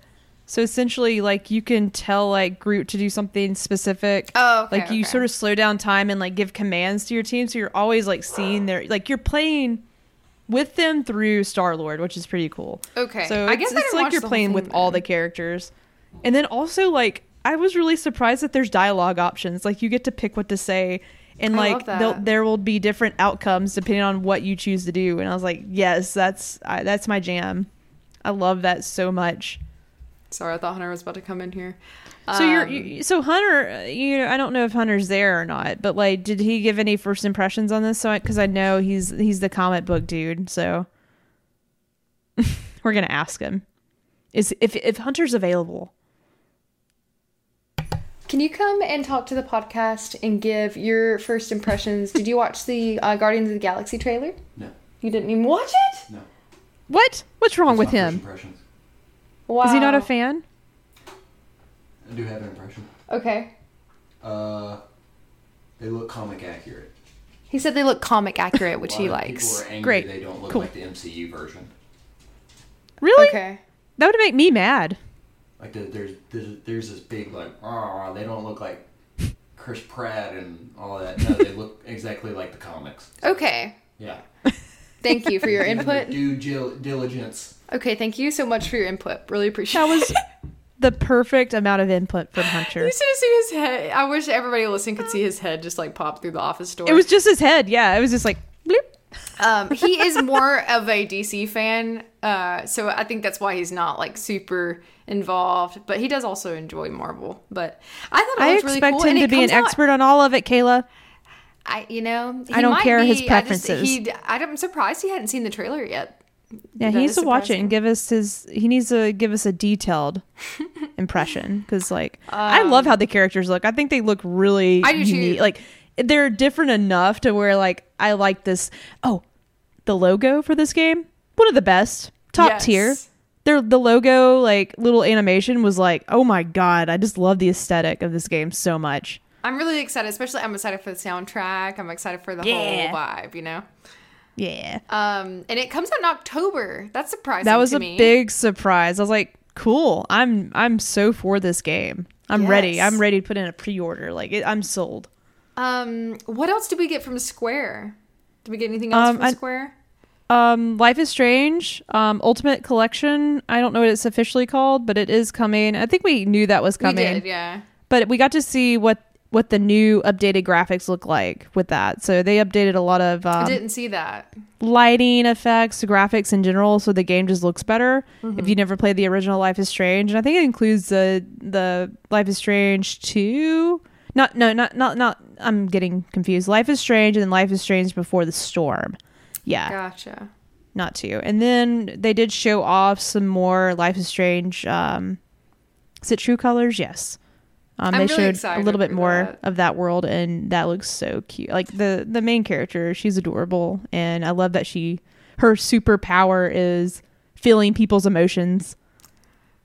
Speaker 1: So essentially, like you can tell like Groot to do something specific.
Speaker 2: Oh, okay,
Speaker 1: like you
Speaker 2: okay.
Speaker 1: sort of slow down time and like give commands to your team, so you're always like seeing their like you're playing with them through Star Lord, which is pretty cool.
Speaker 2: Okay.
Speaker 1: So
Speaker 2: I
Speaker 1: it's,
Speaker 2: guess I
Speaker 1: it's like you're playing with all the characters, and then also like I was really surprised that there's dialogue options. Like you get to pick what to say, and
Speaker 2: I
Speaker 1: like
Speaker 2: love that.
Speaker 1: they'll- there will be different outcomes depending on what you choose to do. And I was like, yes, that's I, that's my jam. I love that so much.
Speaker 2: Sorry, I thought Hunter was about to come in here.
Speaker 1: So you're
Speaker 2: Um,
Speaker 1: you, so Hunter. uh, You know, I don't know if Hunter's there or not, but like, did he give any first impressions on this? So because I know he's he's the comic book dude, so <laughs> we're gonna ask him. Is if if Hunter's available?
Speaker 2: Can you come and talk to the podcast and give your first impressions? Did you watch the uh, Guardians of the Galaxy trailer?
Speaker 3: No,
Speaker 2: You didn't even watch it?
Speaker 3: no.
Speaker 1: What? What's wrong
Speaker 3: That's
Speaker 1: with
Speaker 3: my first
Speaker 1: him?
Speaker 3: Impressions.
Speaker 2: Wow.
Speaker 1: Is he not a fan?
Speaker 3: I do have an impression.
Speaker 2: Okay.
Speaker 3: Uh, they look comic accurate.
Speaker 2: He said they look comic accurate, which
Speaker 3: A
Speaker 2: he
Speaker 3: of
Speaker 2: likes.
Speaker 3: People are angry
Speaker 1: Great.
Speaker 3: They don't look
Speaker 1: Cool.
Speaker 3: like the MCU version.
Speaker 1: Really?
Speaker 2: Okay.
Speaker 1: That would make me mad.
Speaker 3: Like the, there's, there's there's this big like ah they don't look like Chris Pratt and all that. No, they look <laughs> exactly like the comics.
Speaker 2: Okay.
Speaker 3: Yeah.
Speaker 2: Thank you for your <laughs> input.
Speaker 3: Due diligence.
Speaker 2: Okay, thank you so much for your input. Really appreciate
Speaker 1: That was <laughs> the perfect amount of input from Hunter.
Speaker 2: You should have seen his head. I wish everybody listening could see his head just like pop through the office door.
Speaker 1: It was just his head. Yeah, it was just like bloop.
Speaker 2: Um, he is more of a DC fan, uh, so I think that's why he's not like super involved. But he does also enjoy Marvel. But I thought it
Speaker 1: I
Speaker 2: looked really
Speaker 1: expect
Speaker 2: cool,
Speaker 1: him to be an
Speaker 2: out-
Speaker 1: expert on all of it, Kayla.
Speaker 2: I, you know, he
Speaker 1: I don't care his
Speaker 2: be. I just-
Speaker 1: preferences.
Speaker 2: he, I'm surprised he hadn't seen the trailer yet.
Speaker 1: Yeah, he needs to watch it and give us his. He needs to give us a detailed <laughs> impression because, like, I love how the characters look. I think they look really
Speaker 2: Um, I
Speaker 1: unique. Like, they're different enough to where, like, I like this. Oh, the logo for this game, one of the best, top
Speaker 2: Yes.
Speaker 1: tier. Their the logo, like little animation, was like, oh my god! I just love the aesthetic of this game so much.
Speaker 2: I'm really excited, especially I'm excited for the soundtrack. I'm excited for the
Speaker 1: Yeah.
Speaker 2: whole vibe, you know.
Speaker 1: Yeah,
Speaker 2: Um, and it comes out in October. That's surprising.
Speaker 1: that was a
Speaker 2: me.
Speaker 1: big surprise. I was like, cool. I'm I'm so for this game. I'm ready. I'm ready to put in a pre-order. Like it, I'm sold.
Speaker 2: Um, what else did we get from Square? Did we get anything else
Speaker 1: Um,
Speaker 2: from
Speaker 1: I-
Speaker 2: Square?
Speaker 1: Um, Life is Strange, um, Ultimate Collection. I don't know what it's officially called, but it is coming. I think we knew that was
Speaker 2: We
Speaker 1: coming,
Speaker 2: did, yeah.
Speaker 1: but we got to see what what the new updated graphics look like with that. So they updated a lot of
Speaker 2: I
Speaker 1: um,
Speaker 2: didn't see that.
Speaker 1: lighting effects, graphics in general, so the game just looks better.
Speaker 2: Mm-hmm.
Speaker 1: If you never played the original Life is Strange, and I think it includes the the Life is Strange two. Not no not not not. I'm getting confused. Life is Strange and then Life is Strange before the storm. Yeah,
Speaker 2: Gotcha.
Speaker 1: not two. And then they did show off some more Life is Strange. Um, is it True Colors? Yes. Um,
Speaker 2: I'm
Speaker 1: they
Speaker 2: really
Speaker 1: showed a little bit more
Speaker 2: that.
Speaker 1: of that world, and that looks so cute. Like the the main character, she's adorable, and I love that she her superpower is feeling people's emotions.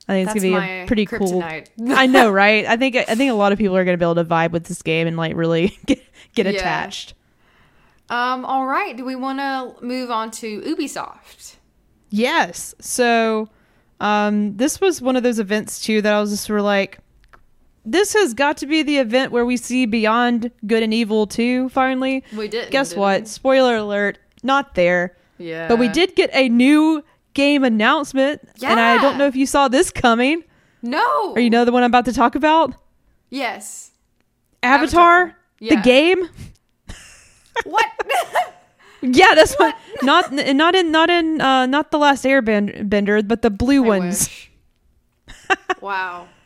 Speaker 1: I think it's
Speaker 2: That's
Speaker 1: gonna be a pretty cool. <laughs> I know, right? I think I think a lot of people are gonna be able to vibe with this game and like really <laughs> get get
Speaker 2: Yeah.
Speaker 1: attached.
Speaker 2: Um, all right. Do we want to move on to Ubisoft?
Speaker 1: Yes. So um this was one of those events too that I was just sort of like this has got to be the event where we see Beyond Good and Evil too. finally.
Speaker 2: We did.
Speaker 1: Guess what? Spoiler alert, not there.
Speaker 2: Yeah.
Speaker 1: But we did get a new game announcement and I don't know if you saw this coming
Speaker 2: No.
Speaker 1: or you know the one I'm about to talk about?
Speaker 2: Yes.
Speaker 1: Avatar,
Speaker 2: Avatar. Yeah.
Speaker 1: the game.
Speaker 2: What? <laughs>
Speaker 1: Yeah, that's what. Not not in not in uh not the last Airbender, but the blue
Speaker 2: I
Speaker 1: ones.
Speaker 2: wow. <laughs>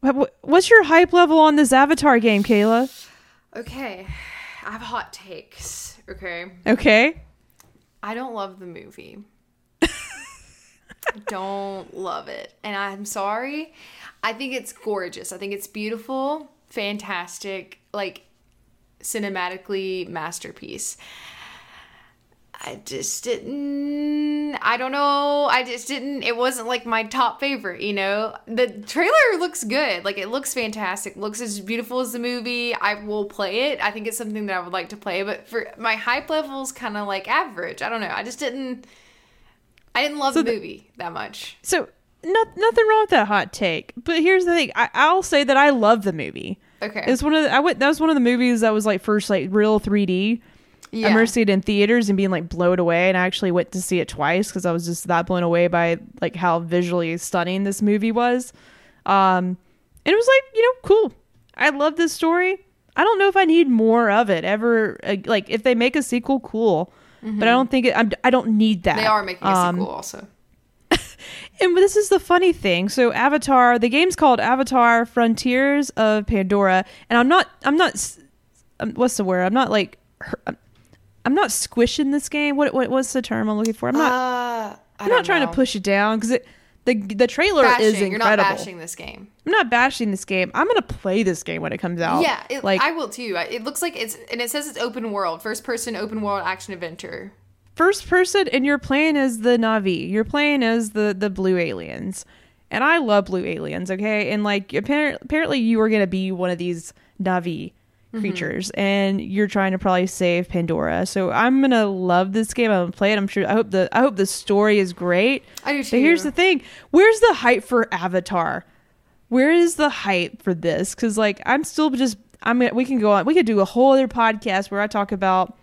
Speaker 1: What- what- What's your hype level on this Avatar game, Kayla?
Speaker 2: Okay. I have hot takes. Okay.
Speaker 1: Okay.
Speaker 2: I don't love the movie. <laughs> Don't love it. And I'm sorry. I think it's gorgeous. I think it's beautiful, fantastic, like cinematically masterpiece. I just didn't I don't know. I just didn't it wasn't like my top favorite, you know. The trailer looks good. Like it looks fantastic. Looks as beautiful as the movie. I will play it. I think it's something that I would like to play, but for my hype level's kind of like average. I don't know. I just didn't I didn't love
Speaker 1: So
Speaker 2: the movie that much.
Speaker 1: So no, nothing wrong with that hot take. But here's the thing: I, I'll say that I love the movie.
Speaker 2: Okay.
Speaker 1: It's one of the, I went. That was one of the movies that was like first like real 3D.
Speaker 2: Yeah.
Speaker 1: I remember seeing it in theaters and being like blown away, and I actually went to see it twice because I was just that blown away by like how visually stunning this movie was. Um, and it was like you know cool. I love this story. I don't know if I need more of it ever. uh, Like if they make a sequel, cool. But I don't think it, I'm, I don't need that.
Speaker 2: Mm-hmm. They are making a
Speaker 1: Um,
Speaker 2: sequel also. <laughs>
Speaker 1: and this is the funny thing. So Avatar, the game's called Avatar: Frontiers of Pandora, and I'm not, I'm not, um, what's the word? I'm not like, I'm- I'm not squishing this game. What, what, what's the term I'm looking for? I'm not,
Speaker 2: uh,
Speaker 1: I'm
Speaker 2: don't
Speaker 1: trying
Speaker 2: know.
Speaker 1: to push it down because it, the the trailer
Speaker 2: bashing.
Speaker 1: is
Speaker 2: You're not bashing this game.
Speaker 1: I'm not bashing this game. I'm gonna play this game when it comes out.
Speaker 2: Yeah, it,
Speaker 1: like
Speaker 2: I will too. It looks like it's and it says it's open world, first person open world action adventure.
Speaker 1: first person and you're playing as the Navi. You're playing as the the blue aliens. And I love blue aliens, okay? And like apparently apparently you are going to be one of these Navi
Speaker 2: Mm-hmm.
Speaker 1: creatures and you're trying to probably save Pandora. So I'm to love this game. I'm to play it. I'm sure I hope the I hope the story is great.
Speaker 2: I do too.
Speaker 1: But here's the thing. Where's the hype for Avatar? Where is the hype for this? Cuz like I'm still just I'm gonna, we can go on. We could do a whole other podcast where I talk about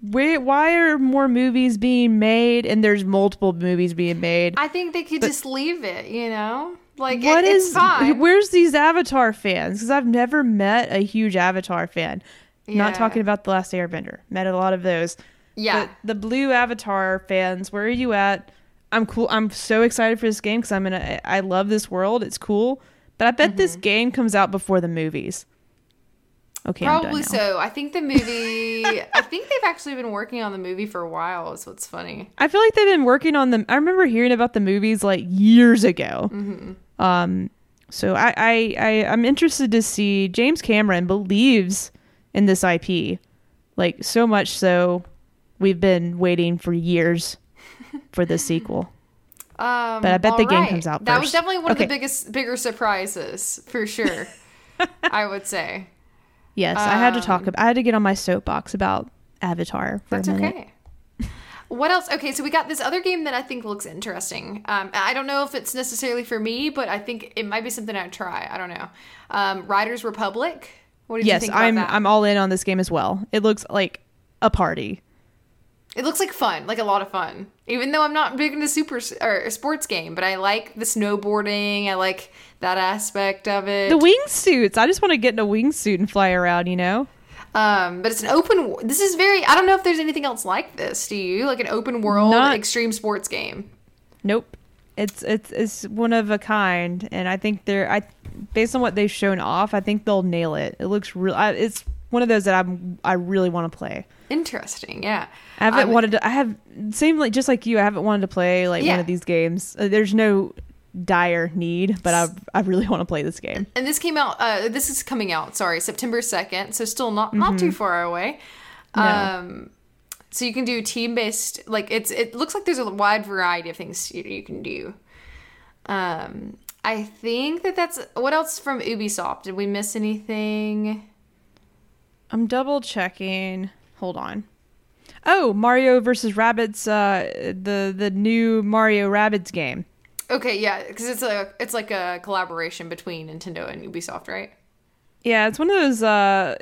Speaker 1: where why are more movies being made and there's multiple movies being made
Speaker 2: I think they could just leave it. You know, like
Speaker 1: what
Speaker 2: it,
Speaker 1: is
Speaker 2: it's fine.
Speaker 1: where's these avatar fans because i've never met a huge avatar fan
Speaker 2: Yeah.
Speaker 1: not talking about the last airbender met a lot of those
Speaker 2: yeah,
Speaker 1: But the blue avatar fans where are you at i'm cool i'm so excited for this game because i'm gonna i love this world it's cool but i bet this
Speaker 2: Mm-hmm.
Speaker 1: game comes out before the movies okay
Speaker 2: probably so. I think the movie. <laughs> I think they've actually been working on the movie for a while. Is what's funny.
Speaker 1: I feel like they've been working on them. I remember hearing about the movies like years ago. Um, so I, I, I, I'm interested to see James Cameron believes in this IP, like so much so we've been waiting for years <laughs> for the sequel.
Speaker 2: Um,
Speaker 1: But I bet the game comes out
Speaker 2: That was definitely one of the biggest, bigger surprises for sure. <laughs> I would say
Speaker 1: Yes, I had to talk
Speaker 2: Um,
Speaker 1: about. I had to get on my soapbox about Avatar for
Speaker 2: that's
Speaker 1: a minute.
Speaker 2: okay. What else? Okay, so we got this other game that I think looks interesting. Um, I don't know if it's necessarily for me, but I think it might be something I'd try. I don't know. Um, Riders Republic. What did you think about
Speaker 1: I'm.
Speaker 2: that?
Speaker 1: I'm all in on this game as well. It looks like a party.
Speaker 2: It looks like fun, like a lot of fun. Even though I'm not big into super or sports game, but I like the snowboarding. I like that aspect of it.
Speaker 1: The wingsuits. I just want to get in a wingsuit and fly around. You know.
Speaker 2: Um, but it's an open. This is very. I don't know if there's anything else like this. Do you like an open world
Speaker 1: Not-
Speaker 2: extreme sports game?
Speaker 1: Nope. It's it's it's one of a kind, and I think they're I based on what they've shown off, I think they'll nail it. It looks real. I, it's one of those that I'm I really want to play.
Speaker 2: Interesting. Yeah.
Speaker 1: I haven't
Speaker 2: Um,
Speaker 1: wanted to. I have same like just like you. I haven't wanted to play like one of these games. Uh, there's no dire need, but I I really want to play this game.
Speaker 2: And this came out. Uh, this is coming out. Sorry, September second. So still not not too far away.
Speaker 1: No.
Speaker 2: Um, so you can do team based. Like it's. It looks like there's a wide variety of things you, you can do. Um, I think that that's what else from Ubisoft. Did we miss anything?
Speaker 1: I'm double checking. Hold on. Oh, Mario versus Rabbids. Uh, the the new Mario Rabbids game.
Speaker 2: Okay, yeah, because it's a it's like a collaboration between Nintendo and Ubisoft, right?
Speaker 1: Yeah, it's one of those uh,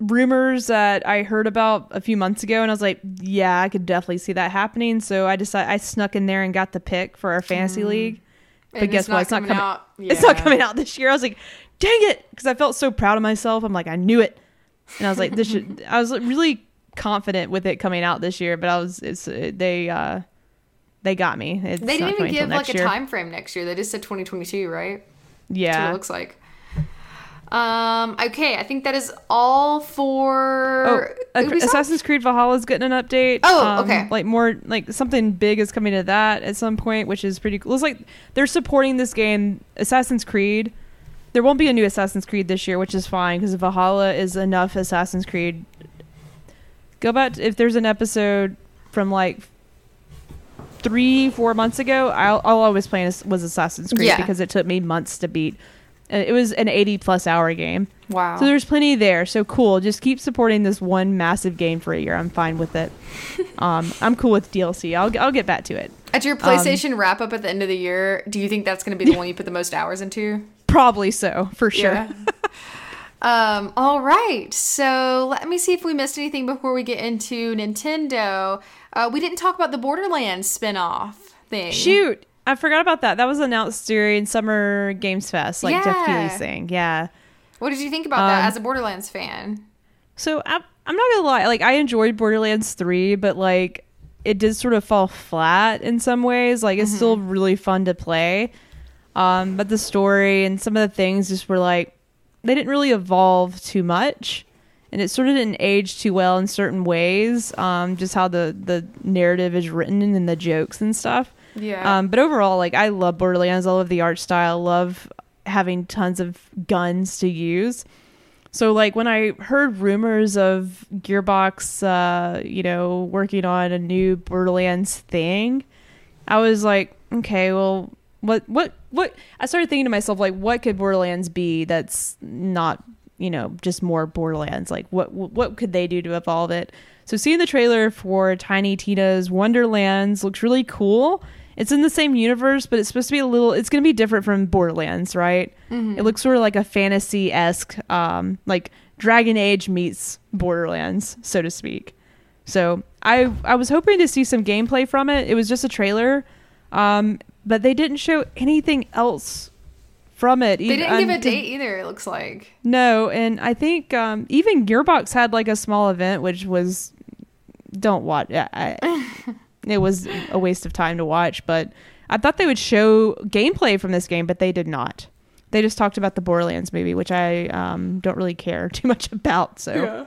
Speaker 1: rumors that I heard about a few months ago, and I was like, yeah, I could definitely see that happening. So I decided I snuck in there and got the pick for our fantasy league. But
Speaker 2: Mm. And
Speaker 1: guess
Speaker 2: it's
Speaker 1: what? It's not
Speaker 2: coming
Speaker 1: coming
Speaker 2: out- <laughs>
Speaker 1: It's not coming out this year. I was like, dang it, because I felt so proud of myself. I'm like, I knew it, and I was like, this should. <laughs> I was really confident with it coming out this year, but I was. It's they. uh they got me. It's
Speaker 2: They didn't even give like
Speaker 1: next
Speaker 2: a time frame next year. They just said 2022, right? That's what
Speaker 1: Yeah.
Speaker 2: it looks like. Um. Okay, I think that is all for
Speaker 1: Oh,
Speaker 2: Ubisoft?
Speaker 1: Assassin's Creed Valhalla is getting an update.
Speaker 2: Oh,
Speaker 1: Um,
Speaker 2: okay.
Speaker 1: Like more, like something big is coming to that at some point, which is pretty cool. It's like they're supporting this game, Assassin's Creed. There won't be a new Assassin's Creed this year, which is fine because Valhalla is enough Assassin's Creed. Go back to, if there's an episode from like three, four months ago. I'll, I'll always play as- was Assassin's Creed
Speaker 2: Yeah.
Speaker 1: because it took me months to beat. It was an 80 plus hour game.
Speaker 2: Wow.
Speaker 1: So there's plenty there. So cool. Just keep supporting this one massive game for a year. I'm fine with it. <laughs> um, I'm cool with DLC. I'll I'll get back to it.
Speaker 2: At your PlayStation wrap up at the end of the year, do you think that's going to be the one you put the most hours into? <laughs>
Speaker 1: Probably so, for sure.
Speaker 2: Yeah. <laughs> um, all right. So let me see if we missed anything before we get into Nintendo. Uh, we didn't talk about the Borderlands spinoff thing.
Speaker 1: Shoot, I forgot about that. That was announced during Summer Games Fest, like Geoff
Speaker 2: Yeah.
Speaker 1: Keighley saying. Yeah.
Speaker 2: What did you think about that
Speaker 1: Um,
Speaker 2: as a Borderlands fan?
Speaker 1: So I'm, I'm not gonna lie, like I enjoyed Borderlands three, but like it did sort of fall flat in some ways. Like it's still really fun to play, um, but the story and some of the things just were like they didn't really evolve too much, and it sort of didn't age too well in certain ways. Um, just how the the narrative is written and the jokes and stuff.
Speaker 2: Yeah.
Speaker 1: Um, but overall, like I love Borderlands. I love the art style. Love having tons of guns to use. So like when I heard rumors of Gearbox, uh, you know, working on a new Borderlands thing, I was like, okay, well, what, what, what? I started thinking to myself, like, what could Borderlands be that's not, you know, just more Borderlands? Like, what, what could they do to evolve it? So seeing the trailer for Tiny Tina's Wonderlands looks really cool. It's in the same universe, but it's supposed to be a little. It's going to be different from Borderlands, right? It looks sort of like a fantasy esque, um, like Dragon Age meets Borderlands, so to speak. So I I was hoping to see some gameplay from it. It was just a trailer, um, but they didn't show anything else from it.
Speaker 2: they didn't give a date either, it looks like.
Speaker 1: No, and I think um, even Gearbox had like a small event, which was don't watch. I, I- <laughs> it was a waste of time to watch, but I thought they would show gameplay from this game, but they did not. They just talked about the Borderlands movie, which I um, don't really care <laughs> too much about. So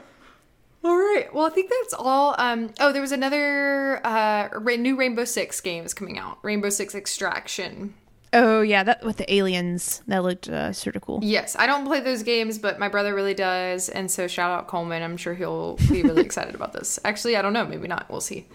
Speaker 2: All right. Well, I think that's all. Um, oh, there was another uh, new Rainbow Six game is coming out. Rainbow Six Extraction.
Speaker 1: Oh yeah, that with the aliens that looked uh, sort of cool.
Speaker 2: Yes, I don't play those games, but my brother really does, and so shout out Coleman. I'm sure he'll be really <laughs> excited about this. Actually, I don't know. Maybe not. We'll see.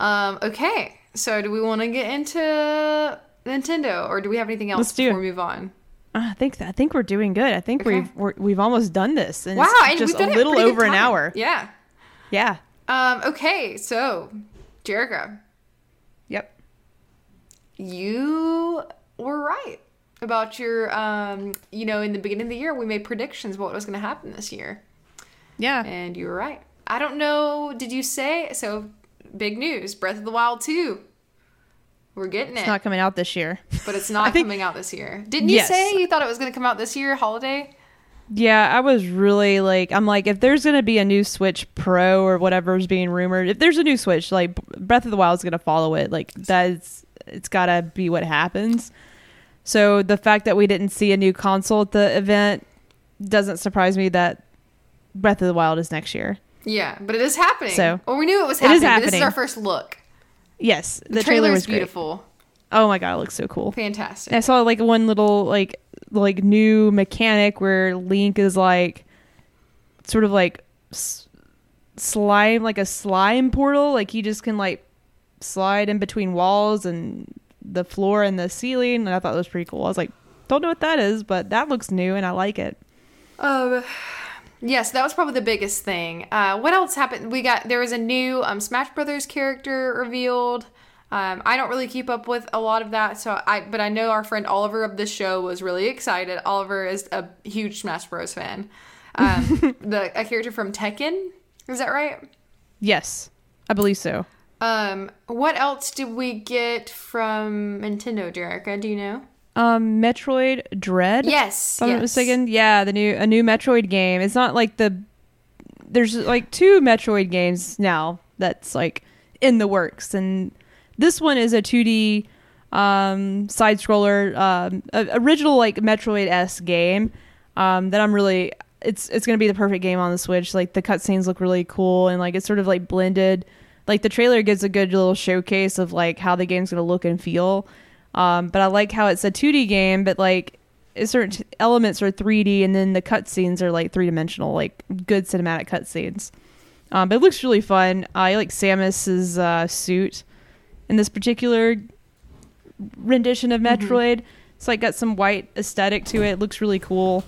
Speaker 2: Um, okay. So, do we want to get into Nintendo, or do we have anything else
Speaker 1: Let's do
Speaker 2: before
Speaker 1: it.
Speaker 2: we move on?
Speaker 1: Uh, I think I think we're doing good. I think
Speaker 2: Okay.
Speaker 1: we've we're, we've almost done this, and
Speaker 2: Wow,
Speaker 1: it's
Speaker 2: and
Speaker 1: just
Speaker 2: we've done
Speaker 1: a little
Speaker 2: pretty good
Speaker 1: over an hour.
Speaker 2: Yeah.
Speaker 1: Yeah.
Speaker 2: Um, okay. So, Jericho,
Speaker 1: Yep.
Speaker 2: You were right about your. Um, you know, in the beginning of the year, we made predictions about what was going to happen this year.
Speaker 1: Yeah.
Speaker 2: And you were right. I don't know. Did you say so? Big news: Breath of the Wild two. We're getting it,
Speaker 1: It's not coming out this year.
Speaker 2: but it's <laughs> not
Speaker 1: think-
Speaker 2: coming out this year. Didn't you
Speaker 1: Yes.
Speaker 2: say you thought it was going to come out this year, holiday?
Speaker 1: Yeah, I was really like, I'm like, if there's gonna be a new Switch Pro or whatever's being rumored, if there's a new Switch, like Breath of the Wild is gonna follow it. Like that's, it's gotta be what happens. So the fact that we didn't see a new console at the event doesn't surprise me. That Breath of the Wild is next year.
Speaker 2: Yeah, but it is happening.
Speaker 1: So-
Speaker 2: well, we knew it was happening.
Speaker 1: It is
Speaker 2: happening. This is our first look.
Speaker 1: Yes,
Speaker 2: The,
Speaker 1: the,
Speaker 2: trailer,
Speaker 1: was
Speaker 2: is
Speaker 1: great.
Speaker 2: beautiful,
Speaker 1: Oh my god, it looks so cool.
Speaker 2: fantastic.
Speaker 1: I saw like one little like like new mechanic where Link is like sort of like s- slime like a slime portal like he just can like slide in between walls and the floor and the ceiling and I thought that was pretty cool. I was like don't know what that is, but that looks new and I like it.
Speaker 2: Um, yes, that was probably the biggest thing. Uh, what else happened? We got there was a new um, Smash Brothers character revealed. Um, I don't really keep up with a lot of that, so I but I know our friend Oliver of the show was really excited. Oliver is a huge Smash Bros fan. Um, <laughs> the a character from Tekken, is that right?
Speaker 1: Yes. I believe so.
Speaker 2: Um, what else did we get from Nintendo, Jerica? Do you know?
Speaker 1: Um Metroid Dread?
Speaker 2: Yes,
Speaker 1: if I'm mistaken. Yeah, the new a new Metroid game. It's not like the there's like two Metroid games now that's like in the works, and this one is a 2D um, side scroller, um, original like Metroid s game um, that I'm really. It's it's gonna be the perfect game on the Switch. Like the cutscenes look really cool, and like it's sort of like blended. Like the trailer gives a good little showcase of like how the game's gonna look and feel. Um, but I like how it's a 2D game, but like certain elements are 3D, and then the cutscenes are like three dimensional, like good cinematic cutscenes. Um, but it looks really fun. I like Samus's uh, suit in this particular rendition of Metroid. It's like got some white aesthetic to it. Looks really cool.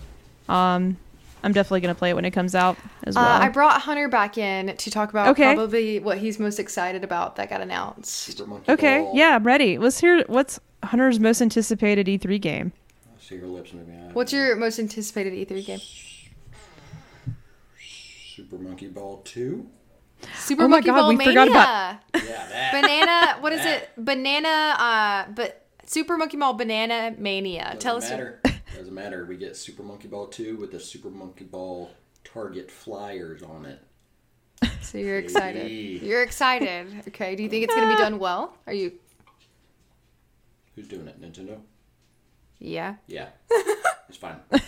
Speaker 1: Um, I'm definitely gonna play it when it comes out as
Speaker 2: Uh,
Speaker 1: well.
Speaker 2: I brought Hunter back in to talk about
Speaker 1: Okay.
Speaker 2: probably what he's most excited about that got announced.
Speaker 3: Super Monkey
Speaker 1: okay,
Speaker 3: Ball.
Speaker 1: yeah, I'm ready. Let's hear what's Hunter's most anticipated E3 game.
Speaker 3: I see your lips moving. I-
Speaker 2: What's your most anticipated E3 game?
Speaker 3: Super Monkey Ball 2?
Speaker 2: Super
Speaker 1: Oh my
Speaker 2: Monkey
Speaker 1: God,
Speaker 2: Ball
Speaker 1: we
Speaker 2: Mania.
Speaker 1: forgot about-
Speaker 3: Yeah, that.
Speaker 2: Banana. What is it? Banana. Uh, but Super Monkey Ball Banana Mania.
Speaker 3: Doesn't
Speaker 2: Tell us. <laughs>
Speaker 3: matter. Doesn't matter. We get Super Monkey Ball 2 with the Super Monkey Ball Target flyers on it. <laughs>
Speaker 2: So you're excited.
Speaker 3: Hey.
Speaker 2: You're excited. Okay. Do you think it's gonna be <laughs> done well? Are you?
Speaker 3: Who's doing it? Nintendo?
Speaker 2: Yeah.
Speaker 3: Yeah. <laughs> it's fine. As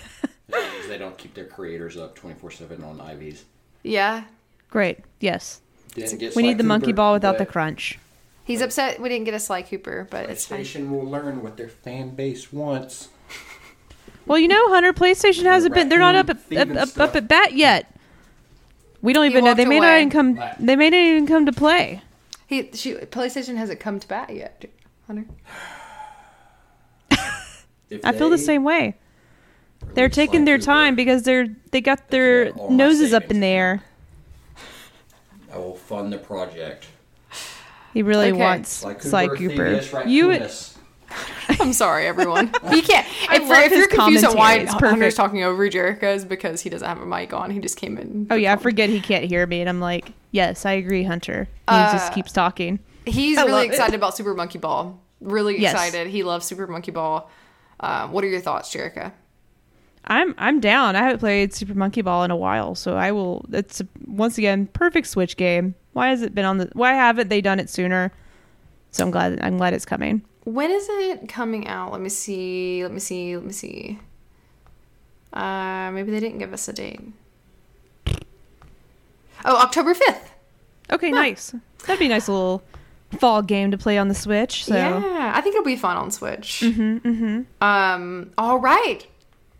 Speaker 3: long as they don't keep their creators up 24 7 on IVs.
Speaker 2: Yeah.
Speaker 1: Great. Yes.
Speaker 3: Didn't get
Speaker 1: We need
Speaker 3: Sly
Speaker 1: the monkey ball without the
Speaker 3: but
Speaker 1: crunch.
Speaker 2: He's upset we didn't get a Sly Cooper, but it's fine.
Speaker 3: PlayStation will learn what their fan base wants.
Speaker 1: Well, you know, Hunter, PlayStation hasn't been. They're not up at up, up, up at bat yet. We don't
Speaker 2: He
Speaker 1: even know. They
Speaker 2: walked
Speaker 1: may not
Speaker 2: away.
Speaker 1: even come. They may not even come to play.
Speaker 2: He, she, PlayStation hasn't come to bat yet, Hunter. <sighs>
Speaker 3: If
Speaker 1: I feel the
Speaker 3: they
Speaker 1: same way. They're
Speaker 3: release Sly
Speaker 1: taking their
Speaker 3: Cooper,
Speaker 1: time because they're they got their
Speaker 3: all my
Speaker 1: noses up in
Speaker 3: savings.
Speaker 1: the air.
Speaker 3: I will fund the project.
Speaker 1: He really
Speaker 2: Okay.
Speaker 1: wants
Speaker 3: Sly Cooper,
Speaker 1: Sly Cooper.
Speaker 3: Thievius
Speaker 1: You
Speaker 3: Raccoonus. <laughs>
Speaker 2: I'm sorry, everyone. <laughs> You can't. If, if you're confused on why.
Speaker 1: It's
Speaker 2: Hunter's talking over <laughs> Jericho, is because he doesn't have a mic on. He just came in.
Speaker 1: Oh yeah, I forget he can't hear me, and I'm like, yes, I agree, Hunter. He
Speaker 2: Uh,
Speaker 1: just keeps talking.
Speaker 2: He's
Speaker 1: I
Speaker 2: really
Speaker 1: love it.
Speaker 2: excited about Super Monkey Ball. Really
Speaker 1: Yes.
Speaker 2: excited. He loves Super Monkey Ball. Uh, what are your thoughts, Jericho?
Speaker 1: I'm I'm down. I haven't played Super Monkey Ball in a while, so I will. It's a, once again perfect Switch game. Why has it been on the? Why haven't they done it sooner? So I'm glad. I'm glad it's coming.
Speaker 2: When is it coming out? Let me see. Let me see. Let me see. Uh, maybe they didn't give us a date. Oh, October 5th.
Speaker 1: Okay, nice. That'd be a nice little fall game to play on the Switch. So
Speaker 2: Yeah, I think it'll be fun on Switch.
Speaker 1: Mhm, mhm.
Speaker 2: Um, all right.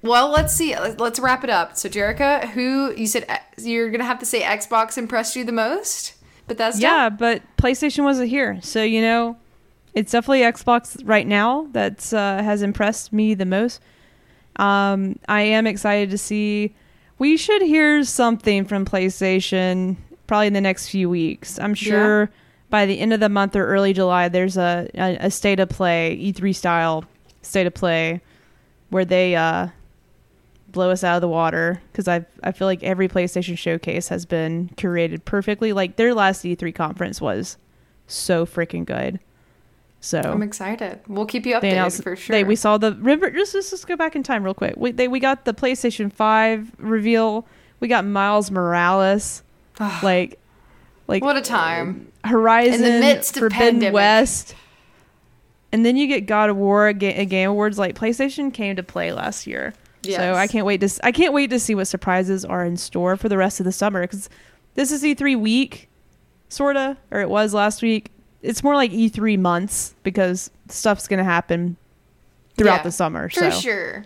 Speaker 2: Well, let's see. Let's wrap it up. So, Jerica, who you said you're gonna have to say Xbox impressed you the most? But that's
Speaker 1: yeah, but PlayStation wasn't here, so you know, it's definitely Xbox right now that uh, has impressed me the most. Um, I am excited to see. We should hear something from PlayStation probably in the next few weeks. I'm sure by the end of the month or early July, there's a a, a state of play E3 style state of play where they uh, blow us out of the water because I I feel like every PlayStation showcase has been curated perfectly. Like their last E3 conference was so freaking good. So
Speaker 2: I'm excited. We'll keep you updated for sure.
Speaker 1: they we saw the remember just just, just go back in time real quick. We they we got the PlayStation 5 reveal. We got Miles Morales ah. like like
Speaker 2: what a time!
Speaker 1: Horizon
Speaker 2: In the midst of
Speaker 1: Forbidden
Speaker 2: pandemic.
Speaker 1: West. And then you get God of War Ga- at Game Awards like PlayStation came to play last year.
Speaker 2: Yes.
Speaker 1: So I can't wait to s- I can't wait to see what surprises are in store for the rest of the summer cuz this is E3 week sorta or it was last week. It's more like E3 months because stuff's going to happen throughout
Speaker 2: Yeah,
Speaker 1: the summer.
Speaker 2: for
Speaker 1: so
Speaker 2: sure.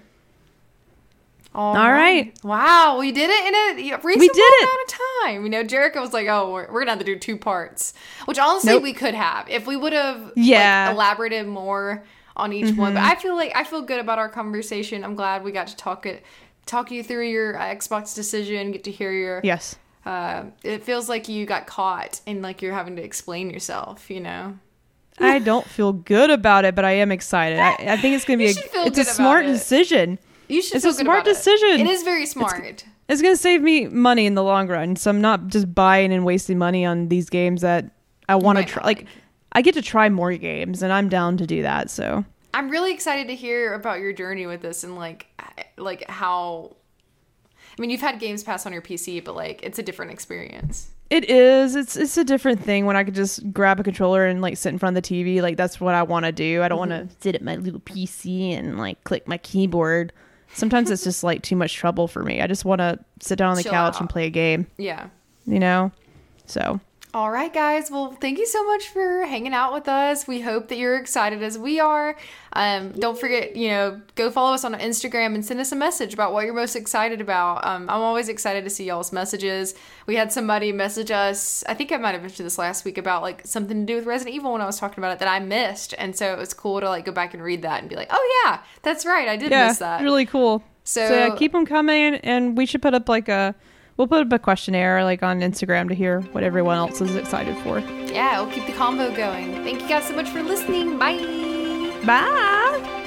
Speaker 2: All
Speaker 1: All right.
Speaker 2: Wow, we did it in a reasonable
Speaker 1: did it.
Speaker 2: amount of time. You know, Jericho was like, "Oh, we're, we're gonna have to do two parts," which honestly
Speaker 1: Nope.
Speaker 2: we could have if we would have
Speaker 1: Yeah. Mm-hmm.
Speaker 2: like, elaborated more on each one. But I feel like I feel good about our conversation. I'm glad we got to talk it, talk you through your uh, Xbox decision, get to hear your.
Speaker 1: yes.
Speaker 2: Uh, it feels like you got caught and like you're having to explain yourself. You know.
Speaker 1: I don't feel good about it, but I am excited. I, I think it's going to be a it's a smart
Speaker 2: it.
Speaker 1: decision.
Speaker 2: You should
Speaker 1: It's
Speaker 2: feel
Speaker 1: a
Speaker 2: good
Speaker 1: smart
Speaker 2: about it.
Speaker 1: decision.
Speaker 2: It is very smart.
Speaker 1: It's going to save me money in the long run. So I'm not just buying and wasting money on these games that I want to try. Like. I get to try more games, and I'm down to do that. So
Speaker 2: I'm really excited to hear about your journey with this and like like how mean, you've had Games Pass on your PC, but like it's a different experience.
Speaker 1: it is. It's it's a different thing when I could just grab a controller and like sit in front of the TV. Like that's what I want to do. I don't want to mhm. sit at my little PC and like click my keyboard. Sometimes it's just like too much trouble for me. I just want to sit down on the
Speaker 2: Chill
Speaker 1: couch
Speaker 2: out.
Speaker 1: and play a game.
Speaker 2: Yeah.
Speaker 1: You know. So
Speaker 2: All right, guys. Well, thank you so much for hanging out with us. We hope that you're excited as we are. Um, don't forget, you know, go follow us on Instagram and send us a message about what you're most excited about. Um, I'm always excited to see y'all's messages. We had somebody message us, I think I might have mentioned this last week about like something to do with Resident Evil when I was talking about it that I missed. And so it was cool to like go back and read that and be like, oh, yeah, that's right. I did
Speaker 1: yeah,
Speaker 2: miss that.
Speaker 1: really cool.
Speaker 2: So,
Speaker 1: So yeah, keep them coming, and we should put up like a we'll put up a questionnaire like on Instagram to hear what everyone else is excited for.
Speaker 2: yeah, we'll keep the combo going. Thank you guys so much for listening. Bye.
Speaker 1: Bye.